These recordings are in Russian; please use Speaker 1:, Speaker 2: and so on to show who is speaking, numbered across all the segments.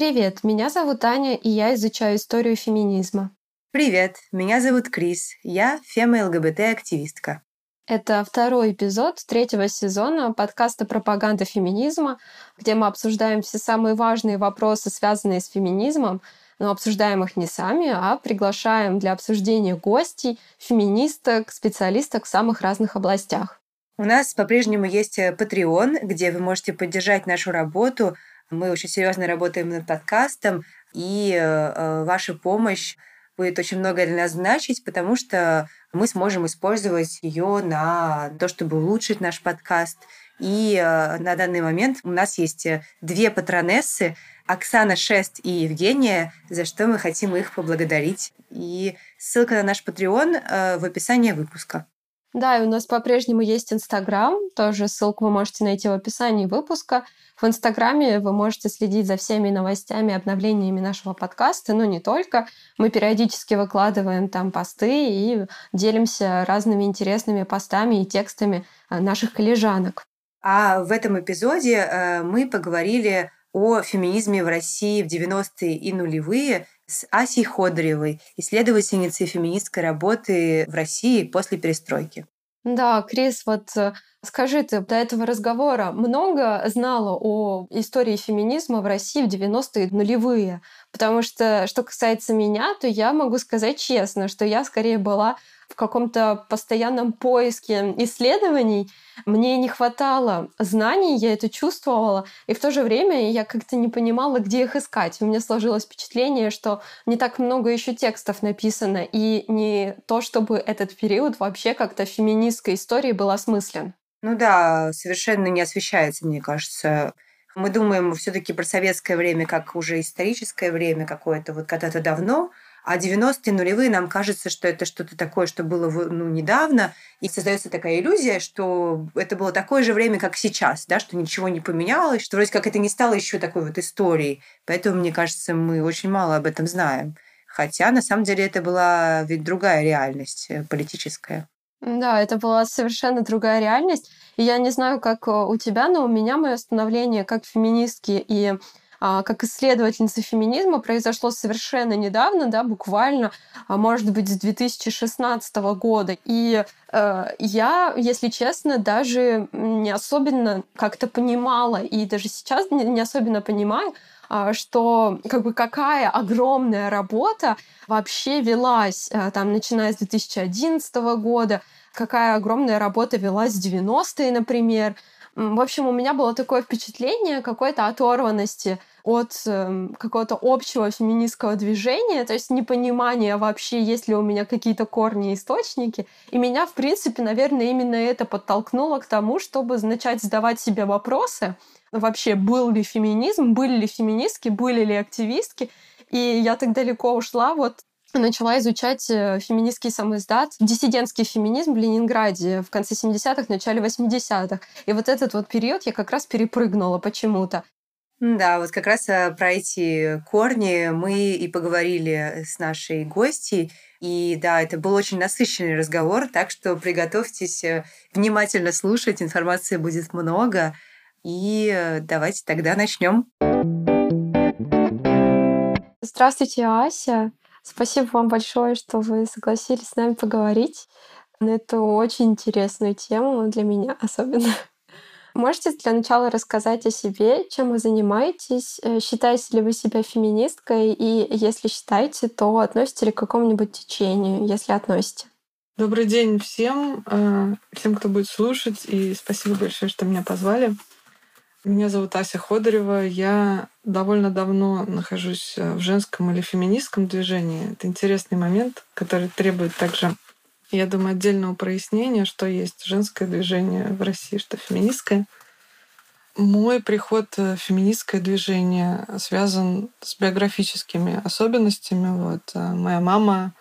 Speaker 1: Привет, меня зовут Аня, и я изучаю историю феминизма.
Speaker 2: Привет, меня зовут Крис, я фема-ЛГБТ-активистка.
Speaker 1: Это второй эпизод третьего сезона подкаста «Пропаганда феминизма», где мы обсуждаем все самые важные вопросы, связанные с феминизмом, но обсуждаем их не сами, а приглашаем для обсуждения гостей, феминисток, специалисток в самых разных областях.
Speaker 2: У нас по-прежнему есть Patreon, где вы можете поддержать нашу работу. Мы очень серьезно работаем над подкастом, и э, ваша помощь будет очень много для нас значить, потому что мы сможем использовать ее на то, чтобы улучшить наш подкаст. И э, на данный момент у нас есть э, две патронессы, Оксана Шест и Евгения, за что мы хотим их поблагодарить. И ссылка на наш Patreon в описании выпуска.
Speaker 1: Да, и у нас по-прежнему есть Инстаграм, тоже ссылку вы можете найти в описании выпуска. В Инстаграме вы можете следить за всеми новостями, обновлениями нашего подкаста, но не только. Мы периодически выкладываем там посты и делимся разными интересными постами и текстами э, наших коллежанок.
Speaker 2: А в этом эпизоде э, мы поговорили о феминизме в России в 90-е и нулевые с Асей Ходоревой, исследовательницей феминистской работы в России после перестройки.
Speaker 1: Да, Крис, вот э, скажи, ты до этого разговора много знала о истории феминизма в России в 90-е нулевые? Потому что, что касается меня, то я могу сказать честно, что я скорее была в каком-то постоянном поиске исследований. Мне не хватало знаний, я это чувствовала, и в то же время я как-то не понимала, где их искать. У меня сложилось впечатление, что не так много еще текстов написано, и не то, чтобы этот период вообще как-то феминистской истории был осмыслен.
Speaker 2: Ну да, совершенно не освещается, мне кажется. Мы думаем все-таки про советское время как уже историческое время какое-то, вот когда-то давно, а 90-е нулевые нам кажется, что это что-то такое, что было ну, недавно, и создается такая иллюзия, что это было такое же время, как сейчас, да, что ничего не поменялось, что вроде как это не стало еще такой вот историей. Поэтому, мне кажется, мы очень мало об этом знаем. Хотя, на самом деле, это была ведь другая реальность э, политическая.
Speaker 1: Да, это была совершенно другая реальность. И я не знаю, как э, у тебя, но у меня мое становление как феминистки и а, как исследовательница феминизма произошло совершенно недавно, да, буквально, а, может быть, с 2016 года. И э, я, если честно, даже не особенно как-то понимала, и даже сейчас не особенно понимаю, что как бы какая огромная работа вообще велась э, там, начиная с 2011 года, какая огромная работа велась в 90-е, например. В общем, у меня было такое впечатление какой-то оторванности от э, какого-то общего феминистского движения, то есть непонимание вообще, есть ли у меня какие-то корни и источники. И меня, в принципе, наверное, именно это подтолкнуло к тому, чтобы начать задавать себе вопросы, вообще, был ли феминизм, были ли феминистки, были ли активистки. И я так далеко ушла вот начала изучать э, феминистский самоиздат, диссидентский феминизм в Ленинграде в конце 70-х, начале 80-х. И вот этот вот период я как раз перепрыгнула почему-то.
Speaker 2: Да, вот как раз э, про эти корни мы и поговорили с нашей гостьей. И да, это был очень насыщенный разговор, так что приготовьтесь э, внимательно слушать, информации будет много. И давайте тогда начнем.
Speaker 1: Здравствуйте, Ася. Спасибо вам большое, что вы согласились с нами поговорить на эту очень интересную тему, для меня особенно. Можете для начала рассказать о себе, чем вы занимаетесь, э, считаете ли вы себя феминисткой, и если считаете, то относите ли к какому-нибудь течению, если относите?
Speaker 3: Добрый день всем, э, всем, кто будет слушать, и спасибо большое, что меня позвали. Меня зовут Ася Ходорева. Я довольно давно нахожусь э, в женском или феминистском движении. Это интересный момент, который требует также, я думаю, отдельного прояснения, что есть женское движение в России, что феминистское. Мой приход в феминистское движение связан с биографическими особенностями. Вот. Э, моя мама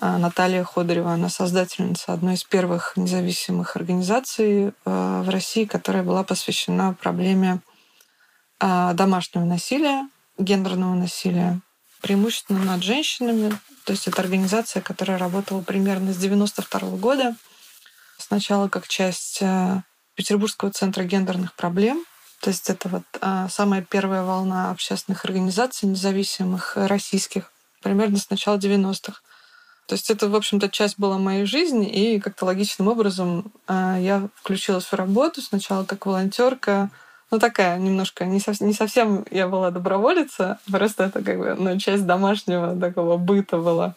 Speaker 3: Наталья Ходорева, она создательница одной из первых независимых организаций э, в России, которая была посвящена проблеме а, домашнего насилия, гендерного насилия, преимущественно над женщинами. То есть это организация, которая работала примерно с 92 года, сначала как часть э, Петербургского центра гендерных проблем, То есть это вот а, самая первая волна общественных организаций независимых российских, примерно с начала 90-х. То есть это, в общем-то, часть была моей жизни, и как-то логичным образом а, я включилась в работу сначала как волонтерка, ну такая немножко, не, сов, не совсем я была доброволица, просто это как бы ну, часть домашнего такого быта была.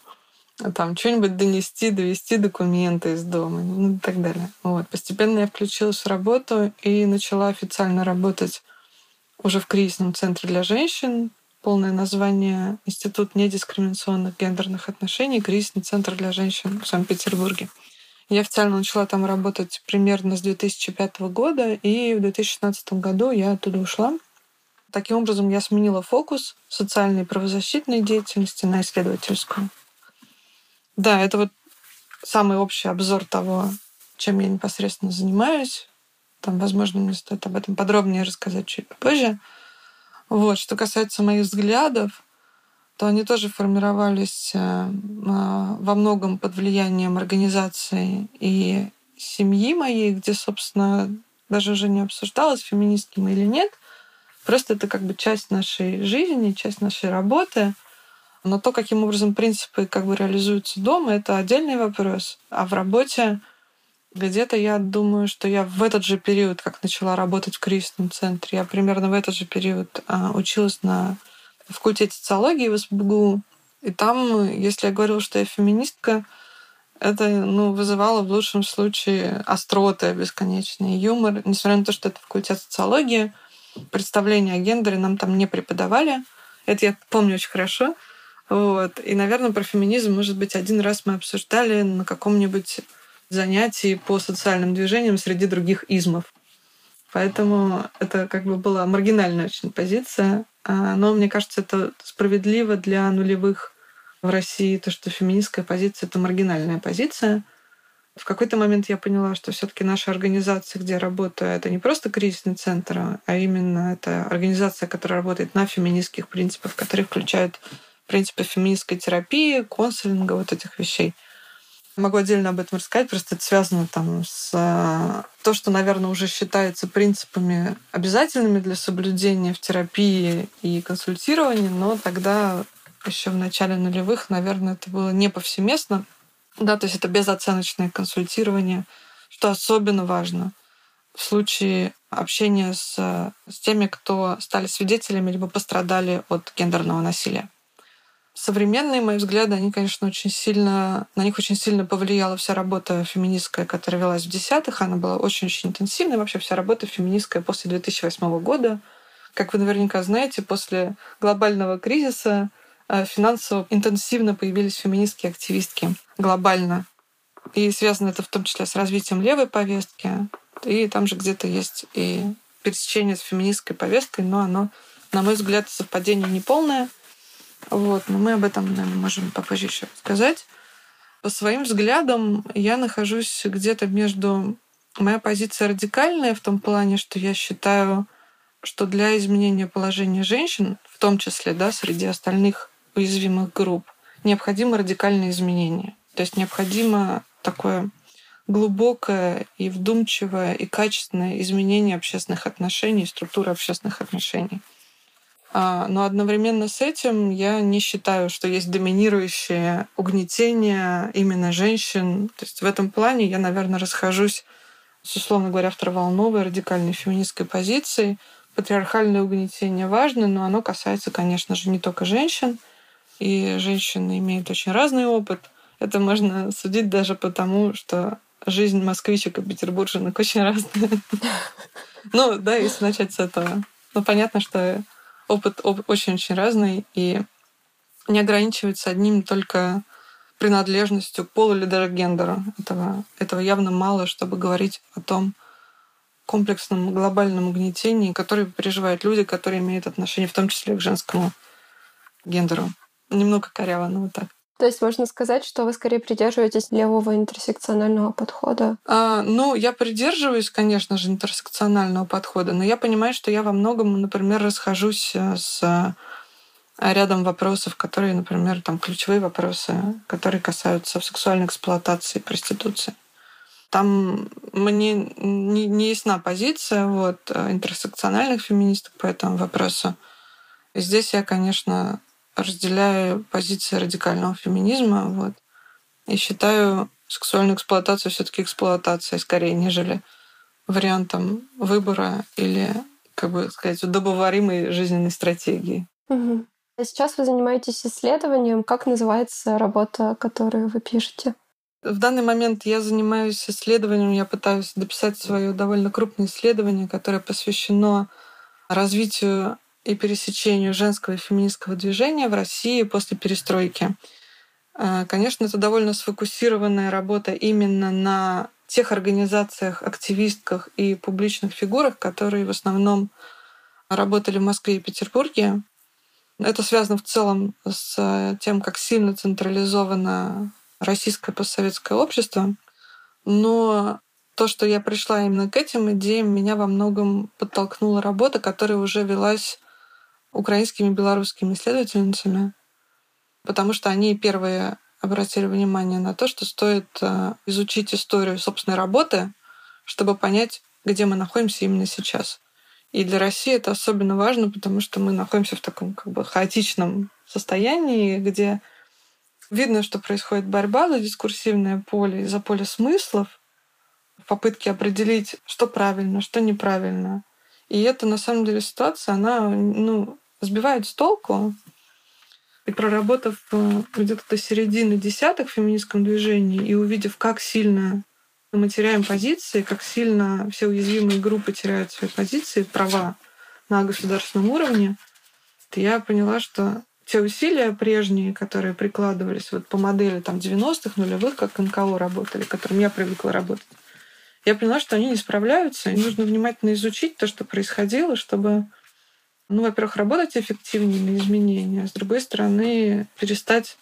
Speaker 3: Там что-нибудь донести, довести документы из дома ну, и так далее. Вот. Постепенно я включилась в работу и начала официально работать уже в кризисном центре для женщин. Полное название Институт недискриминационных гендерных отношений, кризисный центр для женщин в Санкт-Петербурге. Я официально начала там работать примерно с 2005 года, и в 2016 году я оттуда ушла. Таким образом, я сменила фокус социальной и правозащитной деятельности на исследовательскую. Да, это вот самый общий обзор того, чем я непосредственно занимаюсь. Там, возможно, мне стоит об этом подробнее рассказать чуть попозже. Вот. Что касается моих взглядов, то они тоже формировались э, а, во многом под влиянием организации и семьи моей, где, собственно, даже уже не обсуждалось, феминистки мы или нет. Просто это как бы часть нашей жизни, часть нашей работы. Но то, каким образом принципы как бы реализуются дома, это отдельный вопрос. А в работе где-то я думаю, что я в этот же период, как начала работать в кризисном центре, я примерно в этот же период а, училась на факультете социологии в СБГУ. И там, если я говорила, что я феминистка, это ну, вызывало в лучшем случае остроты бесконечный юмор. Несмотря на то, что это факультет социологии, представления о гендере нам там не преподавали. Это я помню очень хорошо. Вот. И, наверное, про феминизм, может быть, один раз мы обсуждали на каком-нибудь занятии по социальным движениям среди других измов. Поэтому это как бы была маргинальная очень позиция. А, но мне кажется, это справедливо для нулевых в России, то, что феминистская позиция — это маргинальная позиция. В какой-то момент я поняла, что все таки наша организация, где я работаю, это не просто кризисный центр, а именно это организация, которая работает на феминистских принципах, которые включают принципы феминистской терапии, консулинга, вот этих вещей. Могу отдельно об этом рассказать, просто это связано там с э, то, что, наверное, уже считается принципами обязательными для соблюдения в терапии и консультировании, но тогда еще в начале нулевых, наверное, это было не повсеместно. Да, то есть это безоценочное консультирование, что особенно важно в случае общения с, с теми, кто стали свидетелями либо пострадали от гендерного насилия современные мои взгляды, они, конечно, очень сильно, на них очень сильно повлияла вся работа феминистская, которая велась в десятых. Она была очень-очень интенсивной. Вообще вся работа феминистская после 2008 года. Как вы наверняка знаете, после глобального кризиса э, финансово интенсивно появились феминистские активистки глобально. И связано это в том числе с развитием левой повестки. И там же где-то есть и пересечение с феминистской повесткой, но оно, на мой взгляд, совпадение неполное — вот, но мы об этом, наверное, можем попозже еще сказать. По своим взглядам я нахожусь где-то между... Моя позиция радикальная в том плане, что я считаю, что для изменения положения женщин, в том числе да, среди остальных уязвимых групп, необходимо радикальное изменение. То есть необходимо такое глубокое и вдумчивое и качественное изменение общественных отношений, структуры общественных отношений. А, но одновременно с этим я не считаю, что есть доминирующее угнетение именно женщин. То есть в этом плане я, наверное, расхожусь с, условно говоря, второволновой радикальной феминистской позицией. Патриархальное угнетение важно, но оно касается, конечно же, не только женщин. И женщины имеют очень разный опыт. Это можно судить даже потому, что жизнь москвичек и петербурженок очень разная. Ну, да, если начать с этого. Ну, понятно, что опыт очень-очень разный и не ограничивается одним только принадлежностью к полу или даже гендеру. Этого, этого явно мало, чтобы говорить о том комплексном глобальном угнетении, которое переживают люди, которые имеют отношение в том числе к женскому гендеру. Немного коряво, но вот так.
Speaker 1: То есть можно сказать, что вы скорее придерживаетесь левого интерсекционального подхода?
Speaker 3: А, ну, я придерживаюсь, конечно же, интерсекционального подхода, но я понимаю, что я во многом, например, расхожусь э, с э, рядом вопросов, которые, например, там ключевые вопросы, которые касаются сексуальной эксплуатации и проституции. Там мне не, не ясна позиция вот, э, интерсекциональных феминисток по этому вопросу. И здесь я, конечно, разделяю позиции радикального феминизма вот, и считаю сексуальную эксплуатацию все таки эксплуатацией скорее, нежели вариантом выбора или, как бы сказать, удобоваримой жизненной стратегии.
Speaker 1: Угу. Сейчас вы занимаетесь исследованием. Как называется работа, которую вы пишете?
Speaker 3: В данный момент я занимаюсь исследованием, я пытаюсь дописать свое довольно крупное исследование, которое посвящено развитию и пересечению женского и феминистского движения в России после перестройки. Э, конечно, это довольно сфокусированная работа именно на тех организациях, активистках и публичных фигурах, которые в основном работали в Москве и Петербурге. Это связано в целом с тем, как сильно централизовано российское постсоветское общество. Но то, что я пришла именно к этим идеям, меня во многом подтолкнула работа, которая уже велась украинскими и белорусскими исследовательницами, потому что они первые обратили внимание на то, что стоит э, изучить историю собственной работы, чтобы понять, где мы находимся именно сейчас. И для России это особенно важно, потому что мы находимся в таком как бы хаотичном состоянии, где Видно, что происходит борьба за дискурсивное поле и за поле смыслов, в попытке определить, что правильно, что неправильно. И это, на самом деле, ситуация, она ну, сбивает с толку. И проработав э, где-то до середины десятых в феминистском движении и увидев, как сильно мы теряем позиции, как сильно все уязвимые группы теряют свои позиции, права на государственном уровне, я поняла, что те усилия прежние, которые прикладывались вот по модели там 90-х, нулевых, как НКО работали, которым я привыкла работать, я поняла, что они не справляются, и нужно внимательно изучить то, что происходило, чтобы, ну, во-первых, работать эффективнее на изменения, а с другой стороны, перестать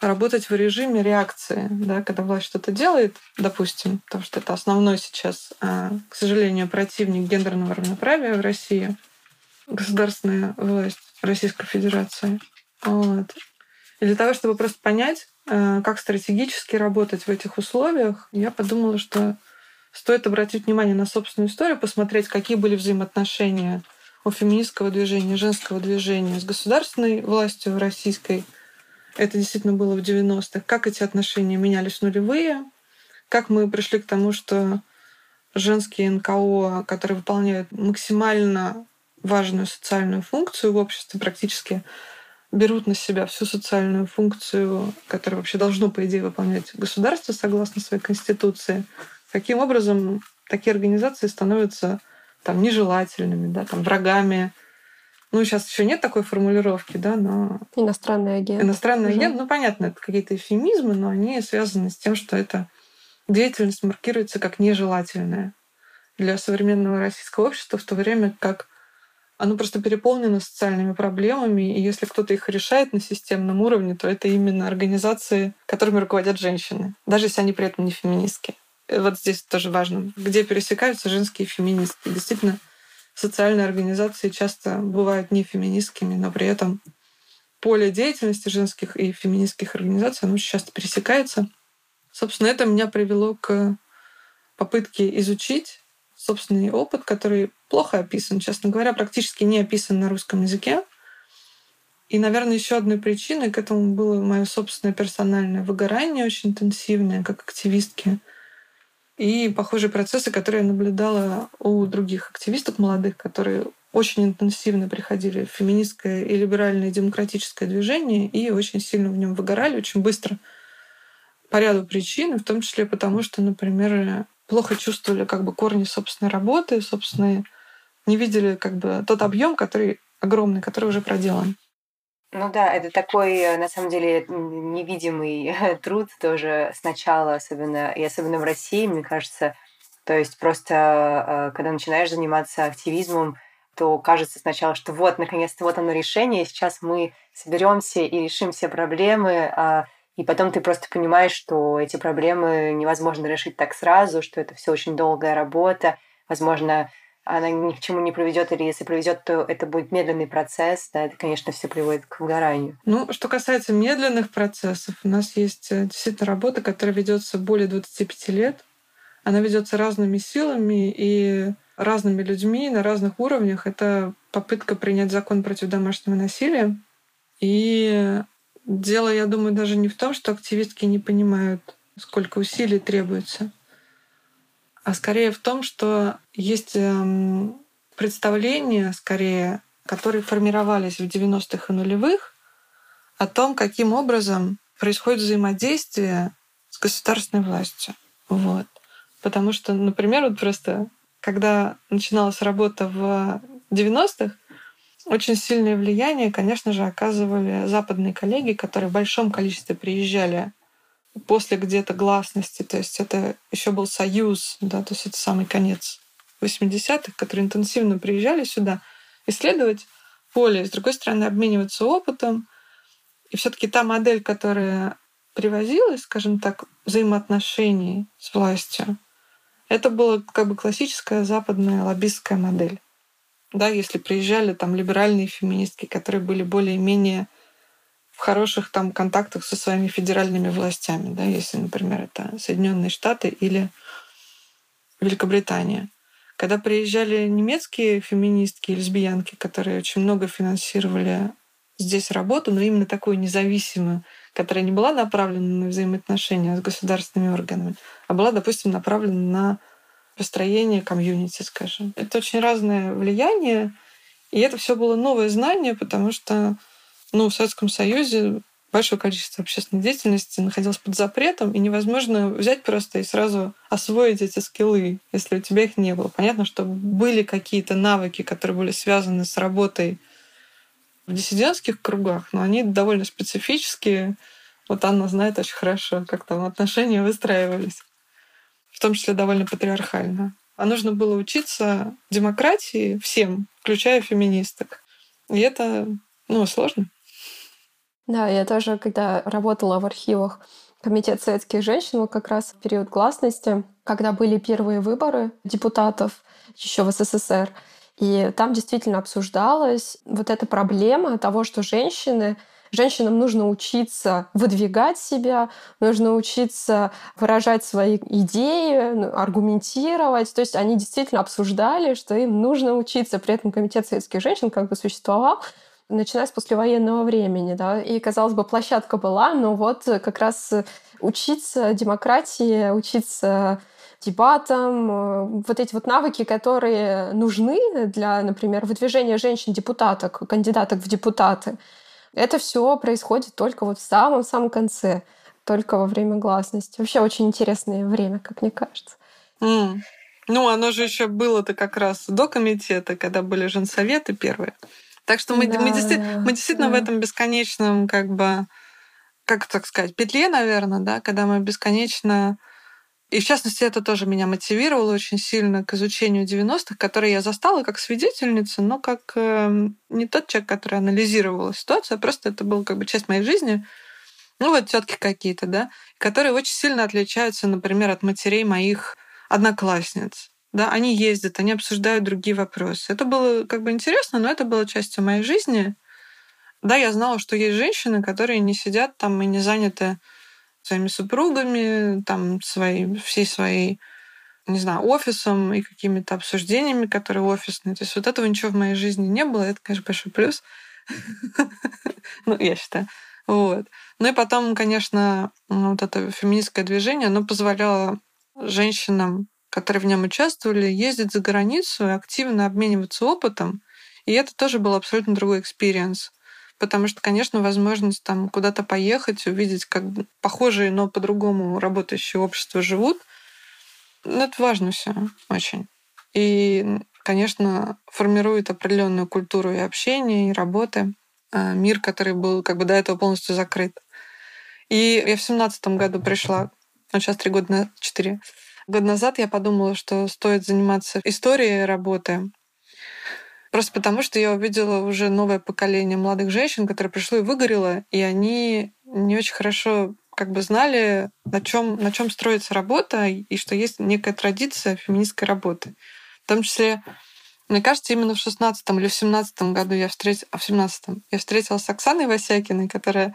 Speaker 3: работать в режиме реакции, да, когда власть что-то делает, допустим, потому что это основной сейчас, а, к сожалению, противник гендерного равноправия в России, государственная власть Российской Федерации. Вот. И для того, чтобы просто понять, э, как стратегически работать в этих условиях, я подумала, что стоит обратить внимание на собственную историю, посмотреть, какие были взаимоотношения у феминистского движения, женского движения с государственной властью российской. Это действительно было в 90-х. Как эти отношения менялись в нулевые, как мы пришли к тому, что женские НКО, которые выполняют максимально важную социальную функцию в обществе, практически берут на себя всю социальную функцию, которую вообще должно, по идее, выполнять государство согласно своей конституции, каким образом такие организации становятся там нежелательными, да, там врагами. Ну, сейчас еще нет такой формулировки, да, но...
Speaker 1: Иностранный агент.
Speaker 3: Иностранный угу. агент, ну, понятно, это какие-то эфемизмы, но они связаны с тем, что эта деятельность маркируется как нежелательная для современного российского общества, в то время как оно просто переполнено социальными проблемами, и если кто-то их решает на системном уровне, то это именно организации, которыми руководят женщины, даже если они при этом не феминистки. Вот здесь тоже важно, где пересекаются женские и феминистки. Действительно, социальные организации часто бывают не феминистскими, но при этом поле деятельности женских и феминистских организаций, оно очень часто пересекается. Собственно, это меня привело к попытке изучить собственный опыт, который плохо описан, честно говоря, практически не описан на русском языке. И, наверное, еще одной причиной к этому было мое собственное персональное выгорание, очень интенсивное, как активистки. И похожие процессы, которые я наблюдала у других активисток молодых, которые очень интенсивно приходили в феминистское и либеральное демократическое движение и очень сильно в нем выгорали, очень быстро по ряду причин, в том числе потому, что, например, плохо чувствовали как бы корни собственной работы, собственные, не видели как бы тот объем, который огромный, который уже проделан.
Speaker 2: Ну да, это такой, э, на самом деле, невидимый труд тоже сначала, особенно, и особенно в России, мне кажется. То есть просто, э, когда начинаешь заниматься активизмом, то кажется сначала, что вот, наконец-то, вот оно решение, сейчас мы соберемся и решим все проблемы, а и потом ты просто понимаешь, что эти проблемы невозможно решить так сразу, что это все очень долгая работа. Возможно, она ни к чему не приведет, или если приведет, то это будет медленный процесс, да, это, конечно, все приводит к выгоранию.
Speaker 3: Ну, что касается медленных процессов, у нас есть э, действительно работа, которая ведется более 25 лет. она ведется разными силами и разными людьми на разных уровнях. Это попытка принять закон против домашнего насилия. И дело, я думаю, даже не в том, что активистки не понимают, сколько усилий требуется, а скорее в том, что есть эм, представления, скорее, которые формировались в 90-х и нулевых, о том, каким образом происходит взаимодействие с государственной властью. Вот. Потому что, например, вот просто когда начиналась работа в 90-х, очень сильное влияние, конечно же, оказывали западные коллеги, которые в большом количестве приезжали после где-то гласности. То есть это еще был союз, да, то есть это самый конец 80-х, которые интенсивно приезжали сюда исследовать поле, с другой стороны, обмениваться опытом. И все-таки та модель, которая привозилась, скажем так, взаимоотношений с властью, это была как бы классическая западная лоббистская модель. Да, если приезжали там либеральные феминистки, которые были более-менее в хороших там контактах со своими федеральными властями, да, если, например, это Соединенные Штаты или Великобритания. Когда приезжали немецкие феминистки и лесбиянки, которые очень много финансировали здесь работу, но именно такую независимую, которая не была направлена на взаимоотношения с государственными органами, а была, допустим, направлена на построение комьюнити, скажем. Это очень разное влияние, и это все было новое знание, потому что ну, в Советском Союзе большое количество общественной деятельности находилось под запретом, и невозможно взять просто и сразу освоить эти скиллы, если у тебя их не было. Понятно, что были какие-то навыки, которые были связаны с работой в диссидентских кругах, но они довольно специфические. Вот Анна знает очень хорошо, как там отношения выстраивались, в том числе довольно патриархально. А нужно было учиться демократии всем, включая феминисток. И это, ну, сложно.
Speaker 1: Да, я тоже, когда работала в архивах Комитет советских женщин, вот как раз в период гласности, когда были первые выборы депутатов еще в СССР, и там действительно обсуждалась вот эта проблема того, что женщины Женщинам нужно учиться выдвигать себя, нужно учиться выражать свои идеи, ну, аргументировать. То есть они действительно обсуждали, что им нужно учиться. При этом Комитет советских женщин как бы существовал, начиная с послевоенного времени, да, и, казалось бы, площадка была, но вот как раз учиться демократии, учиться дебатам, э, вот эти вот навыки, которые нужны для, например, выдвижения женщин-депутаток, кандидаток в депутаты, это все происходит только вот в самом-самом конце, только во время гласности. Вообще очень интересное время, как мне кажется.
Speaker 3: Mm. Ну, оно же еще было-то как раз до комитета, когда были женсоветы первые. Так что мы, да, мы, действительно, мы действительно да. в этом бесконечном, как бы, как так сказать, петле, наверное, да, когда мы бесконечно и в частности, это тоже меня мотивировало очень сильно к изучению 90-х, которые я застала как свидетельница, но как э, не тот человек, который анализировал ситуацию, а просто это была как бы часть моей жизни. Ну вот тетки какие-то, да, которые очень сильно отличаются, например, от матерей моих одноклассниц. Да, они ездят, они обсуждают другие вопросы. Это было как бы интересно, но это было частью моей жизни. Да, я знала, что есть женщины, которые не сидят там и не заняты своими супругами, там, своей, всей своей, не знаю, офисом и какими-то обсуждениями, которые офисные. То есть вот этого ничего в моей жизни не было. Это, конечно, большой плюс. Ну, я считаю. Вот. Ну и потом, конечно, вот это феминистское движение, оно позволяло женщинам, которые в нем участвовали, ездить за границу и активно обмениваться опытом. И это тоже был абсолютно другой experience потому что, конечно, возможность там куда-то поехать, увидеть, как похожие, но по-другому работающие общества живут, ну, это важно все очень. И, конечно, формирует определенную культуру и общения, и работы. А, мир, который был как бы до этого полностью закрыт. И я в семнадцатом году пришла, ну, сейчас три года, на четыре года назад я подумала, что стоит заниматься историей работы, Просто потому, что я увидела уже новое поколение молодых женщин, которое пришло и выгорело, и они не очень хорошо как бы знали, на чем, на чем строится работа, и что есть некая традиция феминистской работы. В том числе, мне кажется, именно в 16 или в 17 году я встретила, а в 17 я встретилась с Оксаной Васякиной, которая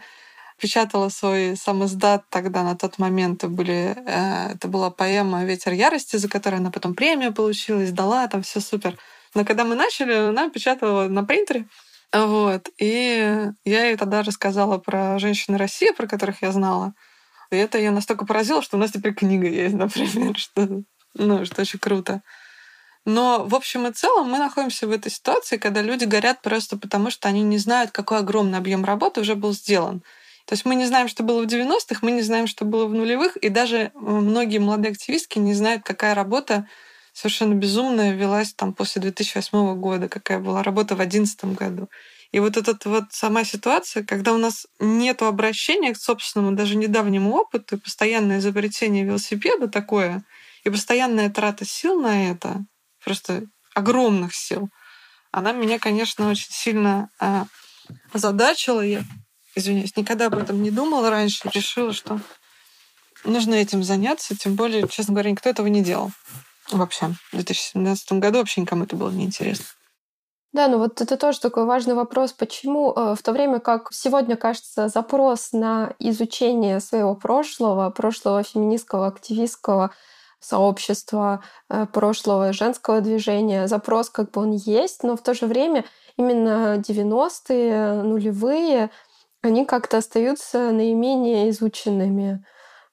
Speaker 3: печатала свой сам издат тогда на тот момент. Были, э, это была поэма «Ветер ярости», за которую она потом премию получила, издала, там все супер. Но когда мы начали, она печатала на принтере. Вот. И я ей тогда рассказала про женщины России, про которых я знала. И это ее настолько поразило, что у нас теперь книга есть, например, что, ну, что очень круто. Но в общем и целом мы находимся в этой ситуации, когда люди горят просто потому, что они не знают, какой огромный объем работы уже был сделан. То есть мы не знаем, что было в 90-х, мы не знаем, что было в нулевых, и даже э, многие молодые активистки не знают, какая работа совершенно безумная велась там после 2008 года, какая была работа в 2011 году. И вот эта вот сама ситуация, когда у нас нет обращения к собственному, даже недавнему опыту, постоянное изобретение велосипеда такое, и постоянная трата сил на это, просто огромных сил, она меня, конечно, очень сильно э, озадачила. Я, извиняюсь, никогда об этом не думала раньше. Решила, что нужно этим заняться. Тем более, честно говоря, никто этого не делал. Вообще. В 2017 году вообще никому это было неинтересно.
Speaker 1: Да, ну вот это тоже такой важный вопрос, почему э, в то время как сегодня, кажется, запрос на изучение своего прошлого, прошлого феминистского, активистского сообщества, э, прошлого женского движения, запрос как бы он есть, но в то же время именно 90-е, нулевые, они как-то остаются наименее изученными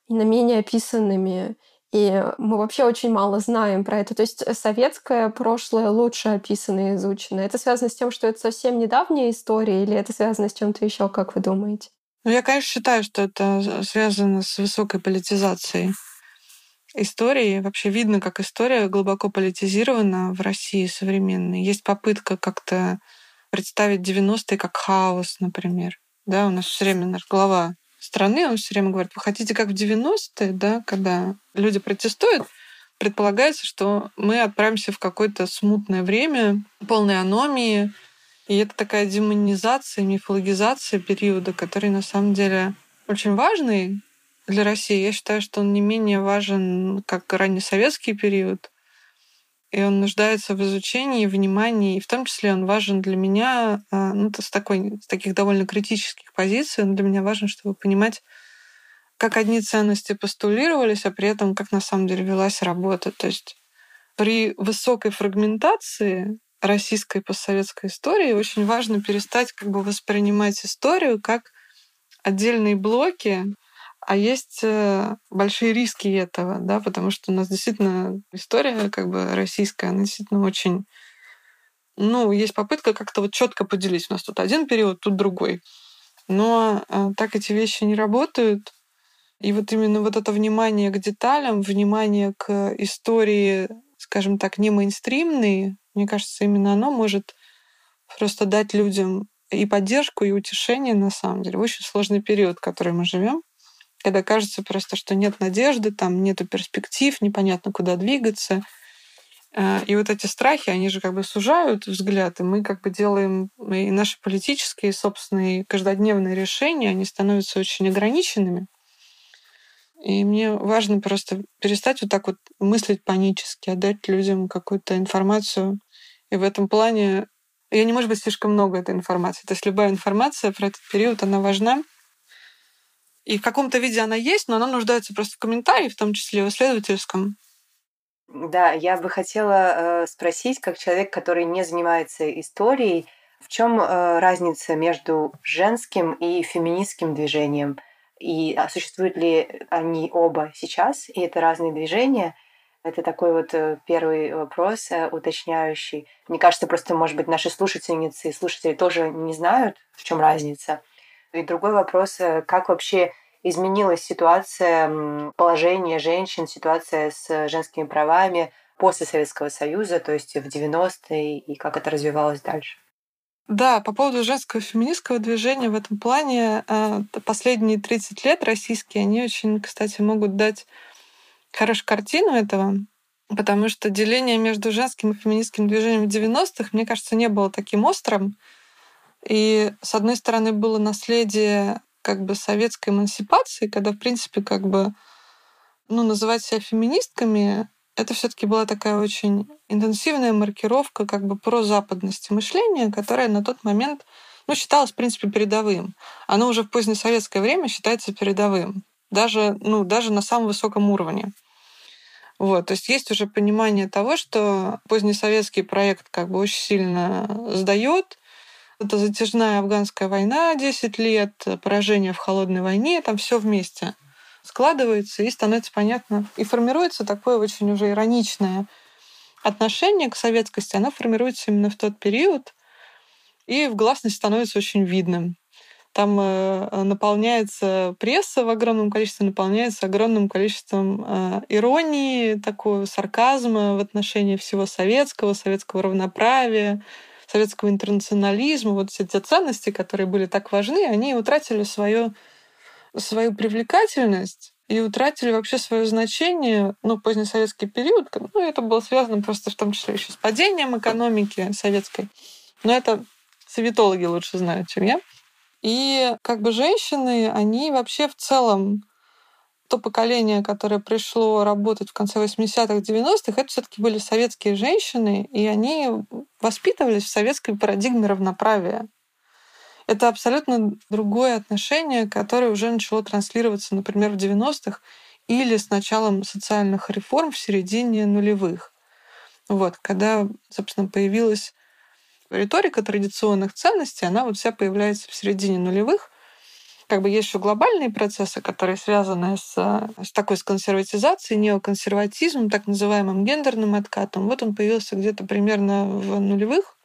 Speaker 1: и наименее описанными. И мы вообще очень мало знаем про это. То есть советское прошлое лучше описано и изучено. Это связано с тем, что это совсем недавняя история, или это связано с чем-то еще, как вы думаете?
Speaker 3: Ну, я, конечно, считаю, что это связано с высокой политизацией истории. Вообще видно, как история глубоко политизирована в России современной. Есть попытка как-то представить 90-е как хаос, например. Да, у нас все время наш глава страны, он все время говорит, вы хотите как в 90-е, да, когда люди протестуют, предполагается, что мы отправимся в какое-то смутное время, полной аномии, и это такая демонизация, мифологизация периода, который на самом деле очень важный для России. Я считаю, что он не менее важен, как раннесоветский период, и он нуждается в изучении, внимании, и в том числе он важен для меня, а, ну, с, такой, с таких довольно критических позиций, он для меня важен, чтобы понимать, как одни ценности постулировались, а при этом как на самом деле велась работа. То есть при высокой фрагментации российской постсоветской истории очень важно перестать как бы воспринимать историю как отдельные блоки, а есть э, большие риски этого, да, потому что у нас действительно история как бы российская, она действительно очень... Ну, есть попытка как-то вот четко поделить. У нас тут один период, тут другой. Но э, так эти вещи не работают. И вот именно вот это внимание к деталям, внимание к истории, скажем так, не мейнстримной, мне кажется, именно оно может просто дать людям и поддержку, и утешение, на самом деле, в очень сложный период, в который мы живем когда кажется просто, что нет надежды, там нету перспектив, непонятно, куда двигаться. Э, и вот эти страхи, они же как бы сужают взгляд, и мы как бы делаем и наши политические, собственные каждодневные решения, они становятся очень ограниченными. И мне важно просто перестать вот так вот мыслить панически, отдать людям какую-то информацию. И в этом плане я не может быть слишком много этой информации. То есть любая информация про этот период, она важна. И в каком-то виде она есть, но она нуждается просто в комментарии, в том числе в исследовательском.
Speaker 2: Да, я бы хотела э, спросить, как человек, который не занимается историей, в чем э, разница между женским и феминистским движением? И а существуют ли они оба сейчас? И это разные движения? Это такой вот э, первый вопрос уточняющий. Мне кажется, просто, может быть, наши слушательницы и слушатели тоже не знают, в чем разница. И другой вопрос, э, как вообще изменилась ситуация, положение женщин, ситуация с женскими правами после Советского Союза, то есть в 90-е, и как это развивалось дальше?
Speaker 3: Да, по поводу женского феминистского движения в этом плане э, последние 30 лет российские, они очень, кстати, могут дать хорошую картину этого, потому что деление между женским и феминистским движением в 90-х, мне кажется, не было таким острым. И, с одной стороны, было наследие как бы советской эмансипации, когда, в принципе, как бы, ну, называть себя феминистками, это все таки была такая очень интенсивная маркировка как бы про западности мышления, которая на тот момент ну, считалось, в принципе, передовым. Оно уже в позднесоветское время считается передовым. Даже, ну, даже на самом высоком уровне. Вот, то есть есть уже понимание того, что позднесоветский проект как бы очень сильно сдает. Это затяжная афганская война 10 лет, поражение в холодной войне, там все вместе складывается и становится понятно. И формируется такое очень уже ироничное отношение к советскости. Оно формируется именно в тот период, и в гласности становится очень видным. Там э, наполняется пресса в огромном количестве, наполняется огромным количеством э, иронии, такого сарказма в отношении всего советского, советского равноправия, советского интернационализма. Вот все те ценности, которые были так важны, они утратили свою, свою привлекательность и утратили вообще свое значение, ну, позднесоветский период, ну, это было связано просто в том числе еще с падением экономики советской. Но это советологи лучше знают, чем я. И как бы женщины, они вообще в целом то поколение, которое пришло работать в конце 80-х, 90-х, это все-таки были советские женщины, и они воспитывались в советской парадигме равноправия. Это абсолютно другое отношение, которое уже начало транслироваться, например, в 90-х или с началом социальных реформ в середине нулевых. Вот, когда, собственно, появилась риторика традиционных ценностей, она вот вся появляется в середине нулевых. Как бы есть еще глобальные процессы, которые связаны с, с такой с консерватизацией, неоконсерватизмом, так называемым гендерным откатом. Вот он появился где-то примерно в нулевых.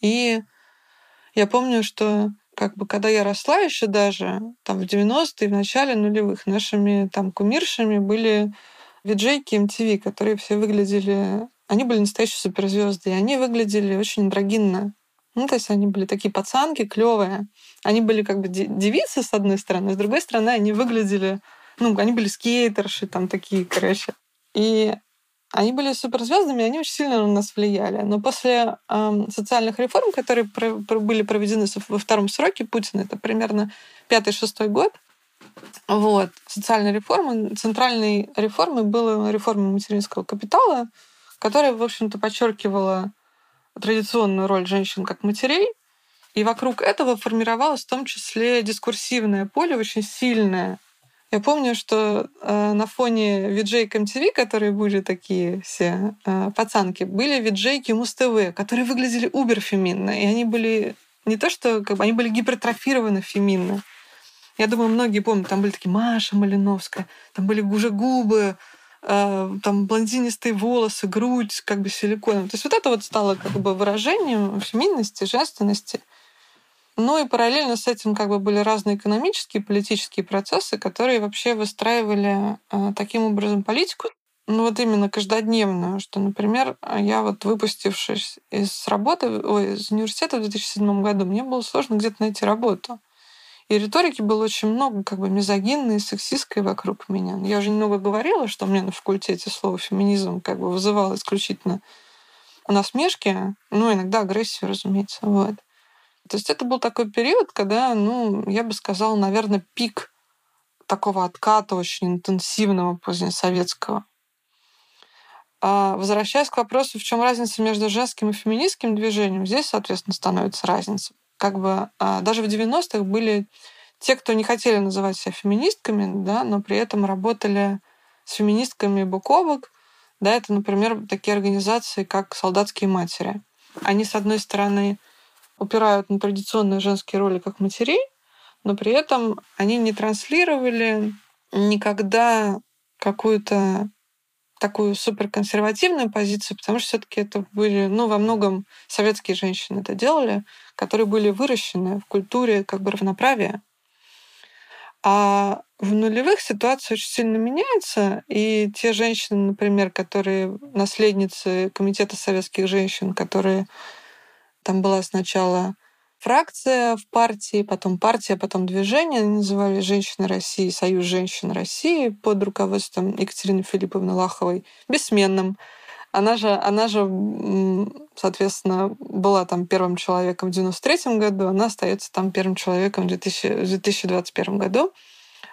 Speaker 3: И я помню, что как бы когда я росла еще даже, там в 90-е, в начале нулевых, нашими там кумиршами были виджейки MTV, которые все выглядели они были настоящие суперзвезды, и они выглядели очень андрогинно. Ну, то есть они были такие пацанки, клевые. Они были как бы девицы, с одной стороны, с другой стороны, они выглядели, ну, они были скейтерши, там такие, короче. И они были суперзвездами, они очень сильно на нас влияли. Но после э, социальных реформ, которые про, про, были проведены во втором сроке Путина, это примерно пятый-шестой год, вот, социальная реформа, центральной реформой была реформа материнского капитала, которая, в общем-то, подчеркивала традиционную роль женщин как матерей, и вокруг этого формировалось в том числе дискурсивное поле очень сильное. Я помню, что э, на фоне виджейк MTV, которые были такие все э, пацанки, были виджейки Муз-ТВ, которые выглядели убер-феминно. И они были не то, что как бы, они были гипертрофированы феминно. Я думаю, многие помнят, там были такие Маша Малиновская, там были уже губы, там блондинистые волосы, грудь как бы силиконом. То есть вот это вот стало как бы выражением феминности, женственности. Ну и параллельно с этим как бы были разные экономические, политические процессы, которые вообще выстраивали э, таким образом политику, ну вот именно каждодневную, что, например, я вот выпустившись из работы, ой, из университета в 2007 году, мне было сложно где-то найти работу. И риторики было очень много, как бы мизогинной, сексистской вокруг меня. Я уже немного говорила, что мне на факультете слово феминизм как бы вызывало исключительно насмешки, ну, иногда агрессию, разумеется. Вот. То есть это был такой период, когда, ну, я бы сказала, наверное, пик такого отката очень интенсивного позднесоветского. А возвращаясь к вопросу, в чем разница между женским и феминистским движением, здесь, соответственно, становится разница как бы а, даже в 90-х были те, кто не хотели называть себя феминистками, да, но при этом работали с феминистками бок о бок. Да, это, например, такие организации, как «Солдатские матери». Они, с одной стороны, упирают на традиционные женские роли как матерей, но при этом они не транслировали никогда какую-то такую суперконсервативную позицию, потому что все-таки это были, ну, во многом советские женщины это делали, которые были выращены в культуре как бы равноправия. А в нулевых ситуация очень сильно меняется, и те женщины, например, которые наследницы Комитета советских женщин, которые там была сначала фракция в партии, потом партия, потом движение. Они называли «Женщины России», «Союз женщин России» под руководством Екатерины Филипповны Лаховой, бессменным. Она же, она же, соответственно, была там первым человеком в 93 году, она остается там первым человеком в 2000, 2021 году.